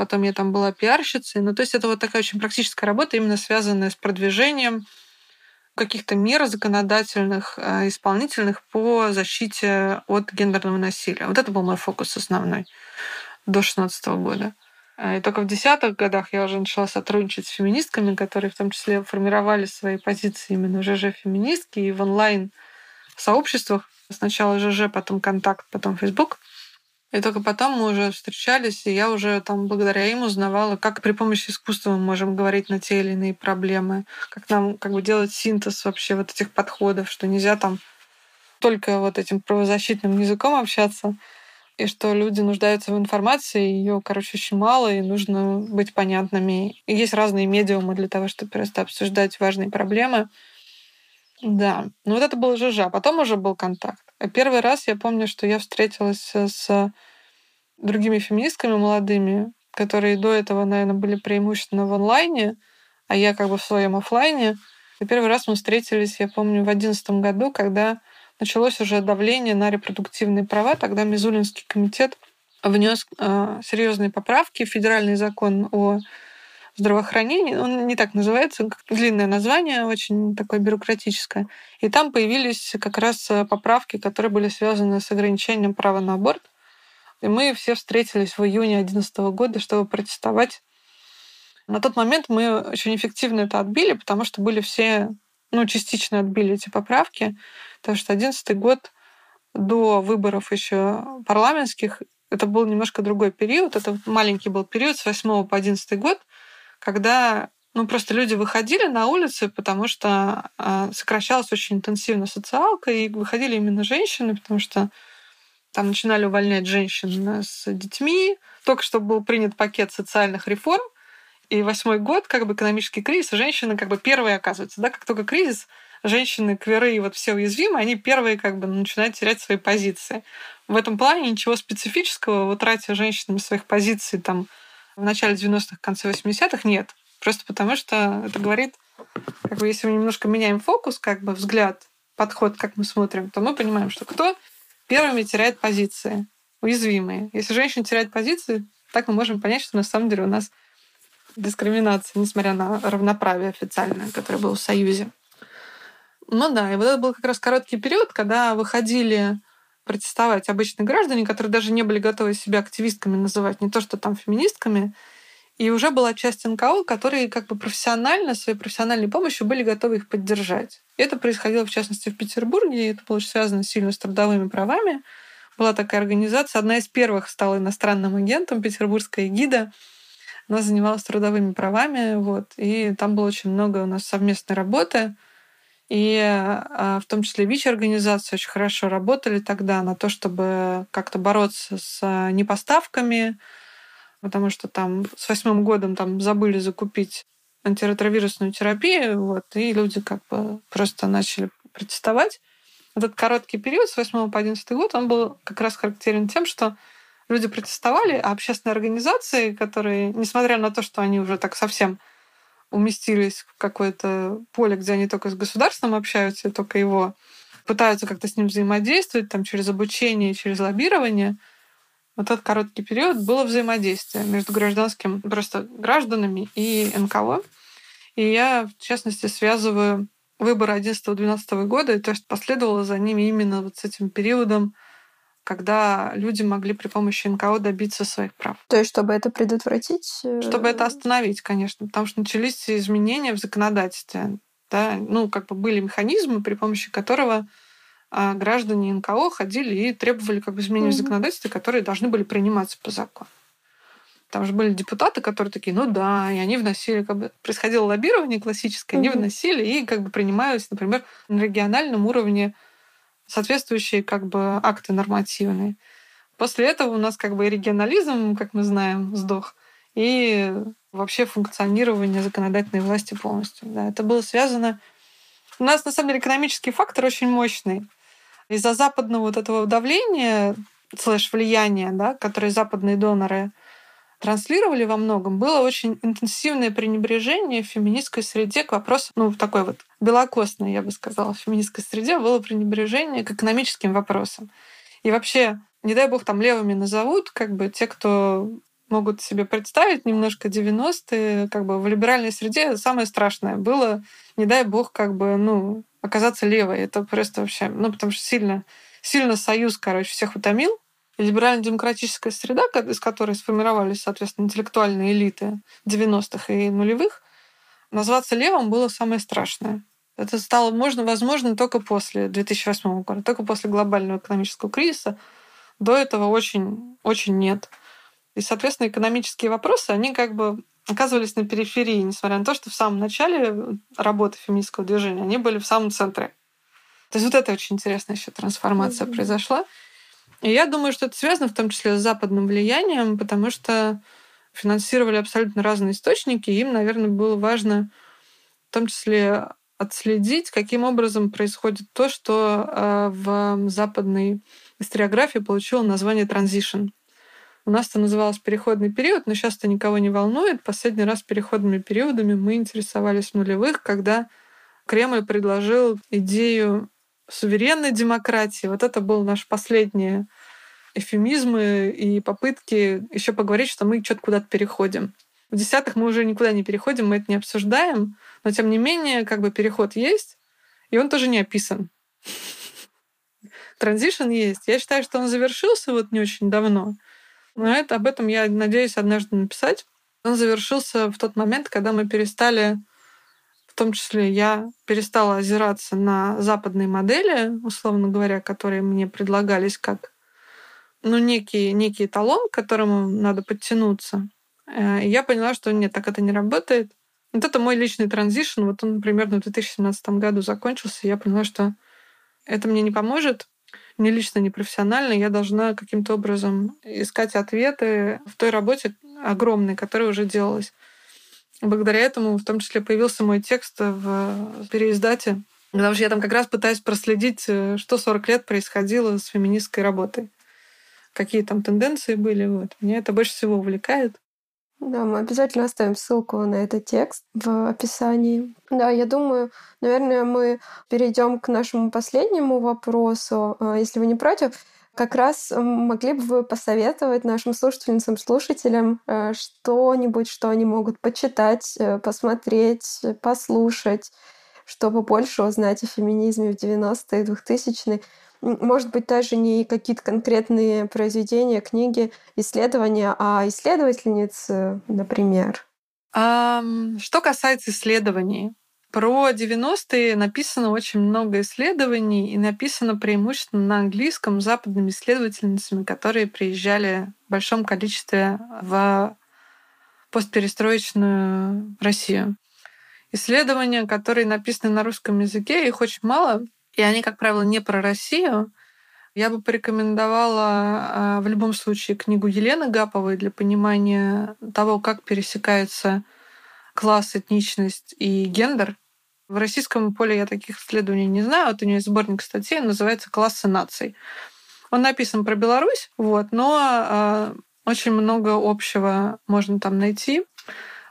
Speaker 3: Потом я там была пиарщицей. Ну, то есть это вот такая очень практическая работа, именно связанная с продвижением каких-то мер законодательных, э, исполнительных по защите от гендерного насилия. Вот это был мой фокус основной до 2016 года. А, и только в десятых годах я уже начала сотрудничать с феминистками, которые в том числе формировали свои позиции именно в ЖЖ-феминистки и в онлайн-сообществах. Сначала ЖЖ, потом Контакт, потом Фейсбук. И только потом мы уже встречались, и я уже там благодаря им узнавала, как при помощи искусства мы можем говорить на те или иные проблемы, как нам как бы делать синтез вообще вот этих подходов, что нельзя там только вот этим правозащитным языком общаться, и что люди нуждаются в информации, ее, короче, очень мало, и нужно быть понятными. И есть разные медиумы для того, чтобы просто обсуждать важные проблемы. Да, ну вот это был ЖЖ, а потом уже был контакт. А первый раз я помню, что я встретилась с другими феминистками молодыми, которые до этого, наверное, были преимущественно в онлайне, а я как бы в своем офлайне. И первый раз мы встретились, я помню, в одиннадцатом году, когда началось уже давление на репродуктивные права. Тогда Мизулинский комитет внес э, серьезные поправки в федеральный закон о здравоохранении. Он не так называется, длинное название, очень такое бюрократическое. И там появились как раз э, поправки, которые были связаны с ограничением права на аборт. И мы все встретились в июне 2011 года, чтобы протестовать. На тот момент мы очень эффективно это отбили, потому что были все, ну, частично отбили эти поправки. Потому что 2011 год до выборов еще парламентских, это был немножко другой период. Это маленький был период с 8 по 11 год, когда ну, просто люди выходили на улицы, потому что э, сокращалась очень интенсивно социалка, и выходили именно женщины, потому что там начинали увольнять женщин с детьми. Только что был принят пакет социальных реформ, и восьмой год, как бы экономический кризис, женщины как бы первые оказываются. Да? Как только кризис, женщины, кверы и вот все уязвимы, они первые как бы начинают терять свои позиции. В этом плане ничего специфического в утрате женщинами своих позиций там в начале 90-х, конце 80-х нет. Просто потому что это говорит, как бы если мы немножко меняем фокус, как бы взгляд, подход, как мы смотрим, то мы понимаем, что кто первыми теряет позиции, уязвимые. Если женщина теряет позиции, так мы можем понять, что на самом деле у нас дискриминация, несмотря на равноправие официальное, которое было в Союзе. Ну да, и вот это был как раз короткий период, когда выходили протестовать обычные граждане, которые даже не были готовы себя активистками называть, не то что там феминистками. И уже была часть НКО, которые как бы профессионально, своей профессиональной помощью были готовы их поддержать. И это происходило, в частности, в Петербурге, и это было связано сильно с трудовыми правами. Была такая организация, одна из первых стала иностранным агентом, петербургская гида. Она занималась трудовыми правами, вот, и там было очень много у нас совместной работы. И а, в том числе ВИЧ-организации очень хорошо работали тогда на то, чтобы как-то бороться с а, непоставками, потому что там с восьмым годом там забыли закупить антиретровирусную терапию, вот, и люди как бы просто начали протестовать. Этот короткий период с 8 по 11 год, он был как раз характерен тем, что люди протестовали, а общественные организации, которые, несмотря на то, что они уже так совсем уместились в какое-то поле, где они только с государством общаются, и только его пытаются как-то с ним взаимодействовать там, через обучение, через лоббирование. Вот этот короткий период было взаимодействие между гражданским, просто гражданами и НКО. И я, в частности, связываю выборы 11-12 года, и то, что последовало за ними именно вот с этим периодом когда люди могли при помощи НКО добиться своих прав.
Speaker 1: То есть, чтобы это предотвратить? Э,
Speaker 3: чтобы это остановить, конечно, потому что начались изменения в законодательстве. Да? Ну, как бы были механизмы, при помощи которого а, граждане НКО ходили и требовали как бы изменений mm-hmm. в законодательстве, которые должны были приниматься по закону. Там же были депутаты, которые такие, ну да, и они вносили, как бы происходило лоббирование классическое, mm-hmm. они вносили и как бы принимались, например, на региональном уровне соответствующие как бы акты нормативные. После этого у нас как бы и регионализм, как мы знаем, сдох. и вообще функционирование законодательной власти полностью. Да, это было связано... У нас, на самом деле, экономический фактор очень мощный. Из-за западного вот этого давления, слэш влияния, да, которые западные доноры транслировали во многом, было очень интенсивное пренебрежение в феминистской среде к вопросу, ну, такой вот белокостной, я бы сказала, в феминистской среде было пренебрежение к экономическим вопросам. И вообще, не дай бог, там левыми назовут, как бы те, кто могут себе представить немножко 90-е, как бы в либеральной среде самое страшное было, не дай бог, как бы, ну, оказаться левой. Это просто вообще, ну, потому что сильно, сильно союз, короче, всех утомил. Либерально-демократическая среда, из которой сформировались, соответственно, интеллектуальные элиты 90-х и нулевых, назваться левым было самое страшное. Это стало можно, возможно только после 2008 года, только после глобального экономического кризиса. До этого очень, очень нет. И, соответственно, экономические вопросы, они как бы оказывались на периферии, несмотря на то, что в самом начале работы феминистского движения они были в самом центре. То есть вот это очень интересная еще трансформация mm-hmm. произошла. И я думаю, что это связано в том числе с западным влиянием, потому что финансировали абсолютно разные источники, им, наверное, было важно в том числе отследить, каким образом происходит то, что э, в западной историографии получило название «транзишн». У нас это называлось переходный период, но сейчас это никого не волнует. Последний раз переходными периодами мы интересовались в нулевых, когда Кремль предложил идею суверенной демократии. Вот это был наш последний эфемизмы и попытки еще поговорить, что мы что-то куда-то переходим. В десятых мы уже никуда не переходим, мы это не обсуждаем, но тем не менее, как бы переход есть, и он тоже не описан. Транзишн есть. Я считаю, что он завершился вот не очень давно. Но это, об этом я надеюсь однажды написать. Он завершился в тот момент, когда мы перестали, том числе я перестала озираться на западные модели, условно говоря, которые мне предлагались как ну, некий, некий эталон, к которому надо подтянуться. Э, и я поняла, что нет, так это не работает. Вот это мой личный транзишн. Вот он примерно в 2017 году закончился. И я поняла, что это мне не поможет не лично, не профессионально, я должна каким-то образом искать ответы в той работе огромной, которая уже делалась. Благодаря этому в том числе появился мой текст в переиздате, потому что я там как раз пытаюсь проследить, э, что 40 лет происходило с феминистской работой. Какие там тенденции были. Вот. Меня это больше всего увлекает.
Speaker 1: Да, мы обязательно оставим ссылку на этот текст в описании. Да, я думаю, наверное, мы перейдем к нашему последнему вопросу. А, если вы не против, как раз могли бы вы посоветовать нашим слушательницам, слушателям э, что-нибудь, что они могут почитать, э, посмотреть, послушать, чтобы больше узнать о феминизме в 90-е и 2000-е, может быть, даже не какие-то конкретные произведения, книги, исследования, а исследовательницы, например.
Speaker 3: Что касается исследований, про 90-е написано очень много исследований и написано преимущественно на английском западными исследовательницами, которые приезжали в большом количестве в постперестроечную Россию. Исследования, которые написаны на русском языке, их очень мало, и они, как правило, не про Россию. Я бы порекомендовала а, в любом случае книгу Елены Гаповой для понимания того, как пересекается класс, этничность и гендер. В российском поле я таких исследований не знаю. Вот у нее сборник статей, называется «Классы наций». Он написан про Беларусь, вот, но э, очень много общего можно там найти.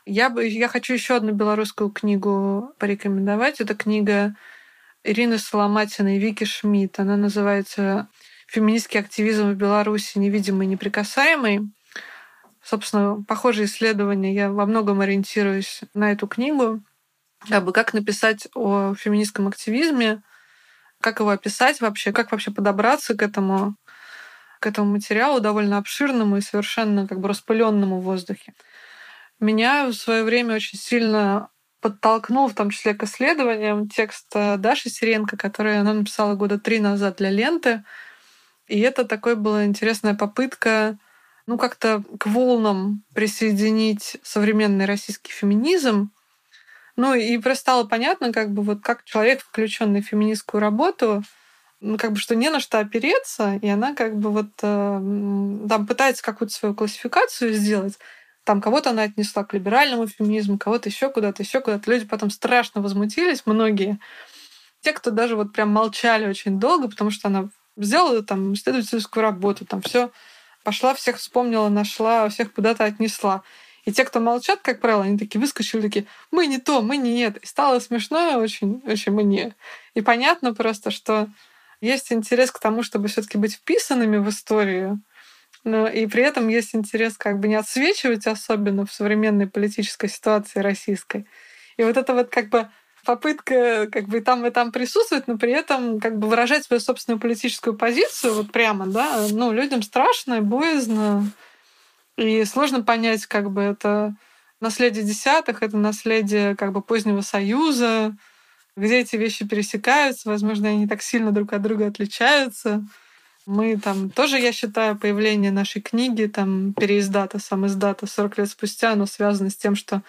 Speaker 3: Я, бы, я хочу еще одну белорусскую книгу порекомендовать. Это книга Ирины Соломатиной и Вики Шмидт. Она называется «Феминистский активизм в Беларуси. Невидимый неприкасаемый». Собственно, похожие исследования. Я во многом ориентируюсь на эту книгу. Как бы как написать о феминистском активизме, как его описать вообще, как вообще подобраться к этому, к этому материалу довольно обширному и совершенно как бы распыленному в воздухе. Меня в свое время очень сильно подтолкнул в том числе к исследованиям текст э, Даши Сиренко, который она написала года три назад для ленты. И это такой была интересная попытка ну, как-то к волнам присоединить современный российский феминизм. Ну, и просто стало понятно, как бы вот как человек, включенный в феминистскую работу, ну, как бы что не на что опереться, и она как бы вот э, там пытается какую-то свою классификацию сделать, Там кого-то она отнесла к либеральному феминизму, кого-то еще куда-то, еще куда-то. Люди потом страшно возмутились, многие. Те, кто даже вот прям молчали очень долго, потому что она сделала там исследовательскую работу, там все пошла, всех вспомнила, нашла, всех куда-то отнесла. И те, кто молчат, как правило, они такие выскочили, такие, мы не то, мы не это. И стало смешно очень, очень мне. И понятно просто, что есть интерес к тому, чтобы все таки быть вписанными в историю, но и при этом есть интерес как бы не отсвечивать особенно в современной политической ситуации российской. И вот это вот как бы попытка как бы там и там присутствовать, но при этом как бы выражать свою собственную политическую позицию вот прямо, да, ну, людям страшно, боязно, и сложно понять, как бы это наследие десятых, это наследие как бы позднего союза, где эти вещи пересекаются, возможно, они так сильно друг от друга отличаются. Мы там тоже, я считаю, появление нашей книги, там, переиздата, сам издата 40 лет спустя, оно связано с тем, что,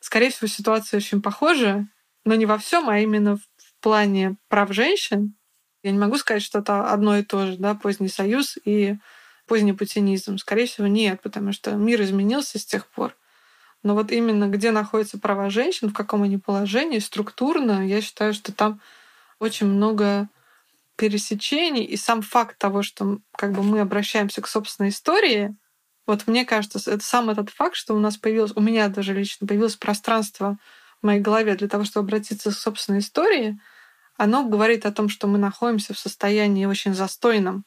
Speaker 3: скорее всего, ситуация очень похожа, но не во всем, а именно в плане прав женщин. Я не могу сказать, что это одно и то же, да, поздний союз и поздний путинизм. Скорее всего, нет, потому что мир изменился с тех пор. Но вот именно где находятся права женщин, в каком они положении, структурно, я считаю, что там очень много пересечений, и сам факт того, что как бы мы обращаемся к собственной истории, вот мне кажется, это сам этот факт, что у нас появилось, у меня даже лично появилось пространство в моей голове для того, чтобы обратиться к собственной истории, оно говорит о том, что мы находимся в состоянии очень застойном.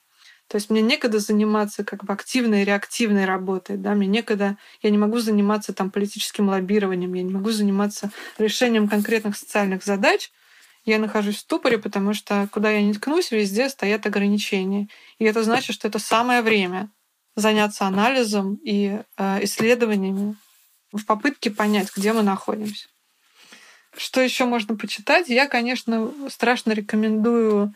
Speaker 3: То есть мне некогда заниматься как бы активной, реактивной работой, да, мне некогда, я не могу заниматься там политическим лоббированием, я не могу заниматься решением конкретных социальных задач, я нахожусь в ступоре, потому что куда я не ткнусь, везде стоят ограничения. И это значит, что это самое время заняться анализом и э, исследованиями в попытке понять, где мы находимся. Что еще можно почитать? Я, конечно, страшно рекомендую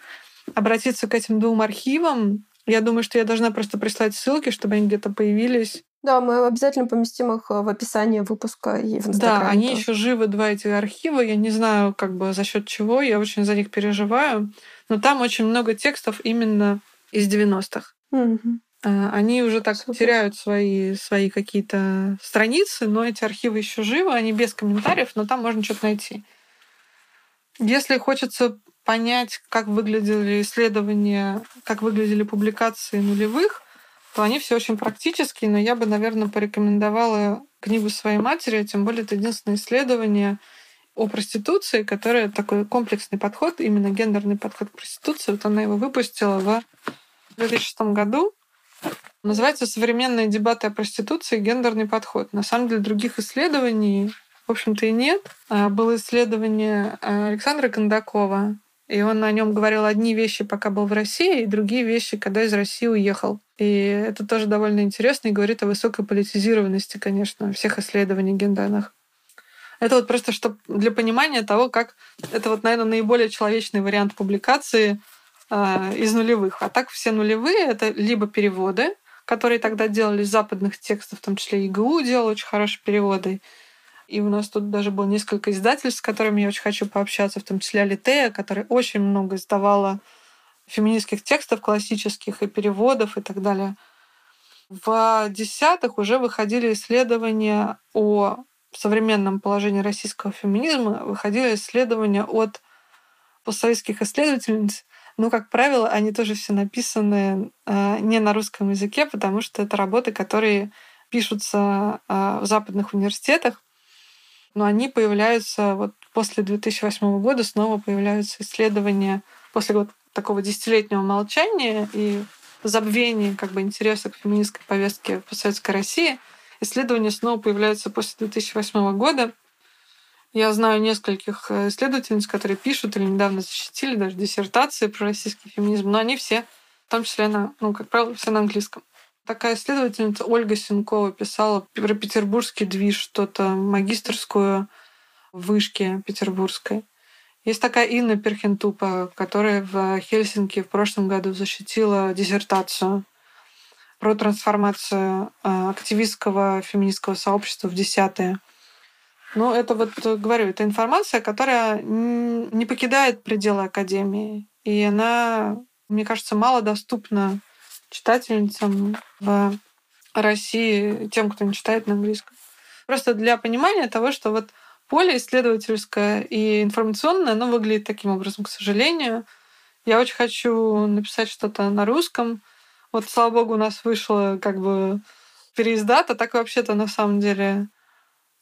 Speaker 3: обратиться к этим двум архивам. Я думаю, что я должна просто прислать ссылки, чтобы они где-то появились.
Speaker 1: Да, мы обязательно поместим их э, в описании выпуска и в Инстаграме.
Speaker 3: Да, они еще живы, два этих архива. Я не знаю, как бы за счет чего. Я очень за них переживаю. Но там очень много текстов именно из 90-х. Угу. Они уже так Супер. теряют свои, свои какие-то страницы, но эти архивы еще живы, они без комментариев, но там можно что-то найти. Если хочется понять, как выглядели исследования, как выглядели публикации нулевых, то они все очень практические, но я бы, наверное, порекомендовала книгу своей матери, тем более это единственное исследование о проституции, которое такой комплексный подход, именно гендерный подход к проституции. Вот она его выпустила в 2006 году. Называется «Современные дебаты о проституции. Гендерный подход». На самом деле других исследований, в общем-то, и нет. А, было исследование а, Александра Кондакова, и он о нем говорил одни вещи, пока был в России, и другие вещи, когда из России уехал. И это тоже довольно интересно и говорит о высокой политизированности, конечно, всех исследований гендерных. Это вот просто чтобы для понимания того, как это вот, наверное, наиболее человечный вариант публикации э, из нулевых. А так все нулевые это либо переводы, которые тогда делали из западных текстов, в том числе ИГУ делал очень хорошие переводы. И у нас тут даже было несколько издательств, с которыми я очень хочу пообщаться, в том числе Алитея, которая очень много издавала феминистских текстов классических и переводов и так далее. В десятых уже выходили исследования о современном положении российского феминизма, выходили исследования от постсоветских исследовательниц, но, как правило, они тоже все написаны э, не на русском языке, потому что это работы, которые пишутся э, в западных университетах, но они появляются вот после 2008 года, снова появляются исследования после вот такого десятилетнего молчания и забвения как бы интереса к феминистской повестке в советской России, исследования снова появляются после 2008 года. Я знаю нескольких э, исследовательниц, которые пишут или недавно защитили даже диссертации про российский феминизм, но они все, в том числе, на, ну, как правило, все на английском. Такая исследовательница Ольга Сенкова писала про петербургский движ, что-то магистрскую вышке петербургской. Есть такая Инна Перхентупа, которая в Хельсинки в прошлом году защитила диссертацию про трансформацию э, активистского феминистского сообщества в десятые. Ну, это вот, говорю, это информация, которая не покидает пределы Академии. И она, мне кажется, мало доступна читательницам в России тем, кто не читает на английском. Просто для понимания того, что вот поле исследовательское и информационное, оно выглядит таким образом, к сожалению. Я очень хочу написать что-то на русском. Вот, слава богу, у нас вышло как бы переиздат, так вообще-то на самом деле,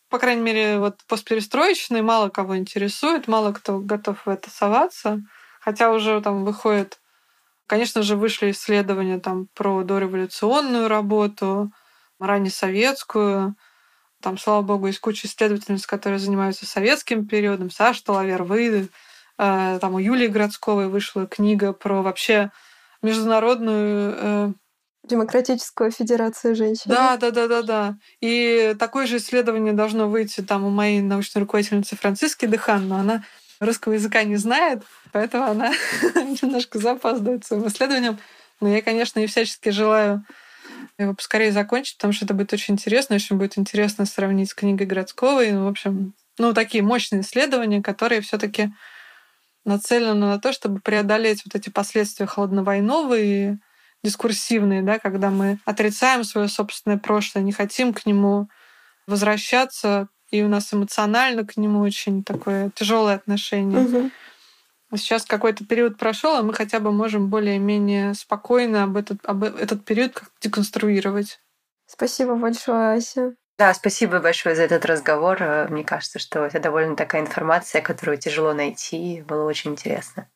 Speaker 3: по крайней мере, вот постперестроечный мало кого интересует, мало кто готов в это соваться. Хотя уже там выходит, конечно же, вышли исследования там про дореволюционную работу, раннесоветскую. Там, слава богу, есть куча исследовательниц, которые занимаются советским периодом. Саша Талавер, вы, э, там у Юлии Городсковой вышла книга про вообще международную э,
Speaker 1: Демократическую федерацию женщин.
Speaker 3: Да, да, да, да, да. И такое же исследование должно выйти там у моей научной руководительницы Франциски Дехан, но она русского языка не знает, поэтому она немножко запаздывает своим исследованием. Но я, конечно, и всячески желаю его поскорее закончить, потому что это будет очень интересно. Очень будет интересно сравнить с книгой Городского. И, в общем, ну, такие мощные исследования, которые все таки нацелены на то, чтобы преодолеть вот эти последствия холодновойновые, дискурсивные, да, когда мы отрицаем свое собственное прошлое, не хотим к нему возвращаться, и у нас эмоционально к нему очень такое тяжелое отношение.
Speaker 1: Угу.
Speaker 3: Сейчас какой-то период прошел, а мы хотя бы можем более-менее спокойно об этот, об этот период как-то деконструировать.
Speaker 1: Спасибо большое, Ася.
Speaker 2: Да, спасибо большое за этот разговор. Мне кажется, что это довольно такая информация, которую тяжело найти. Было очень интересно.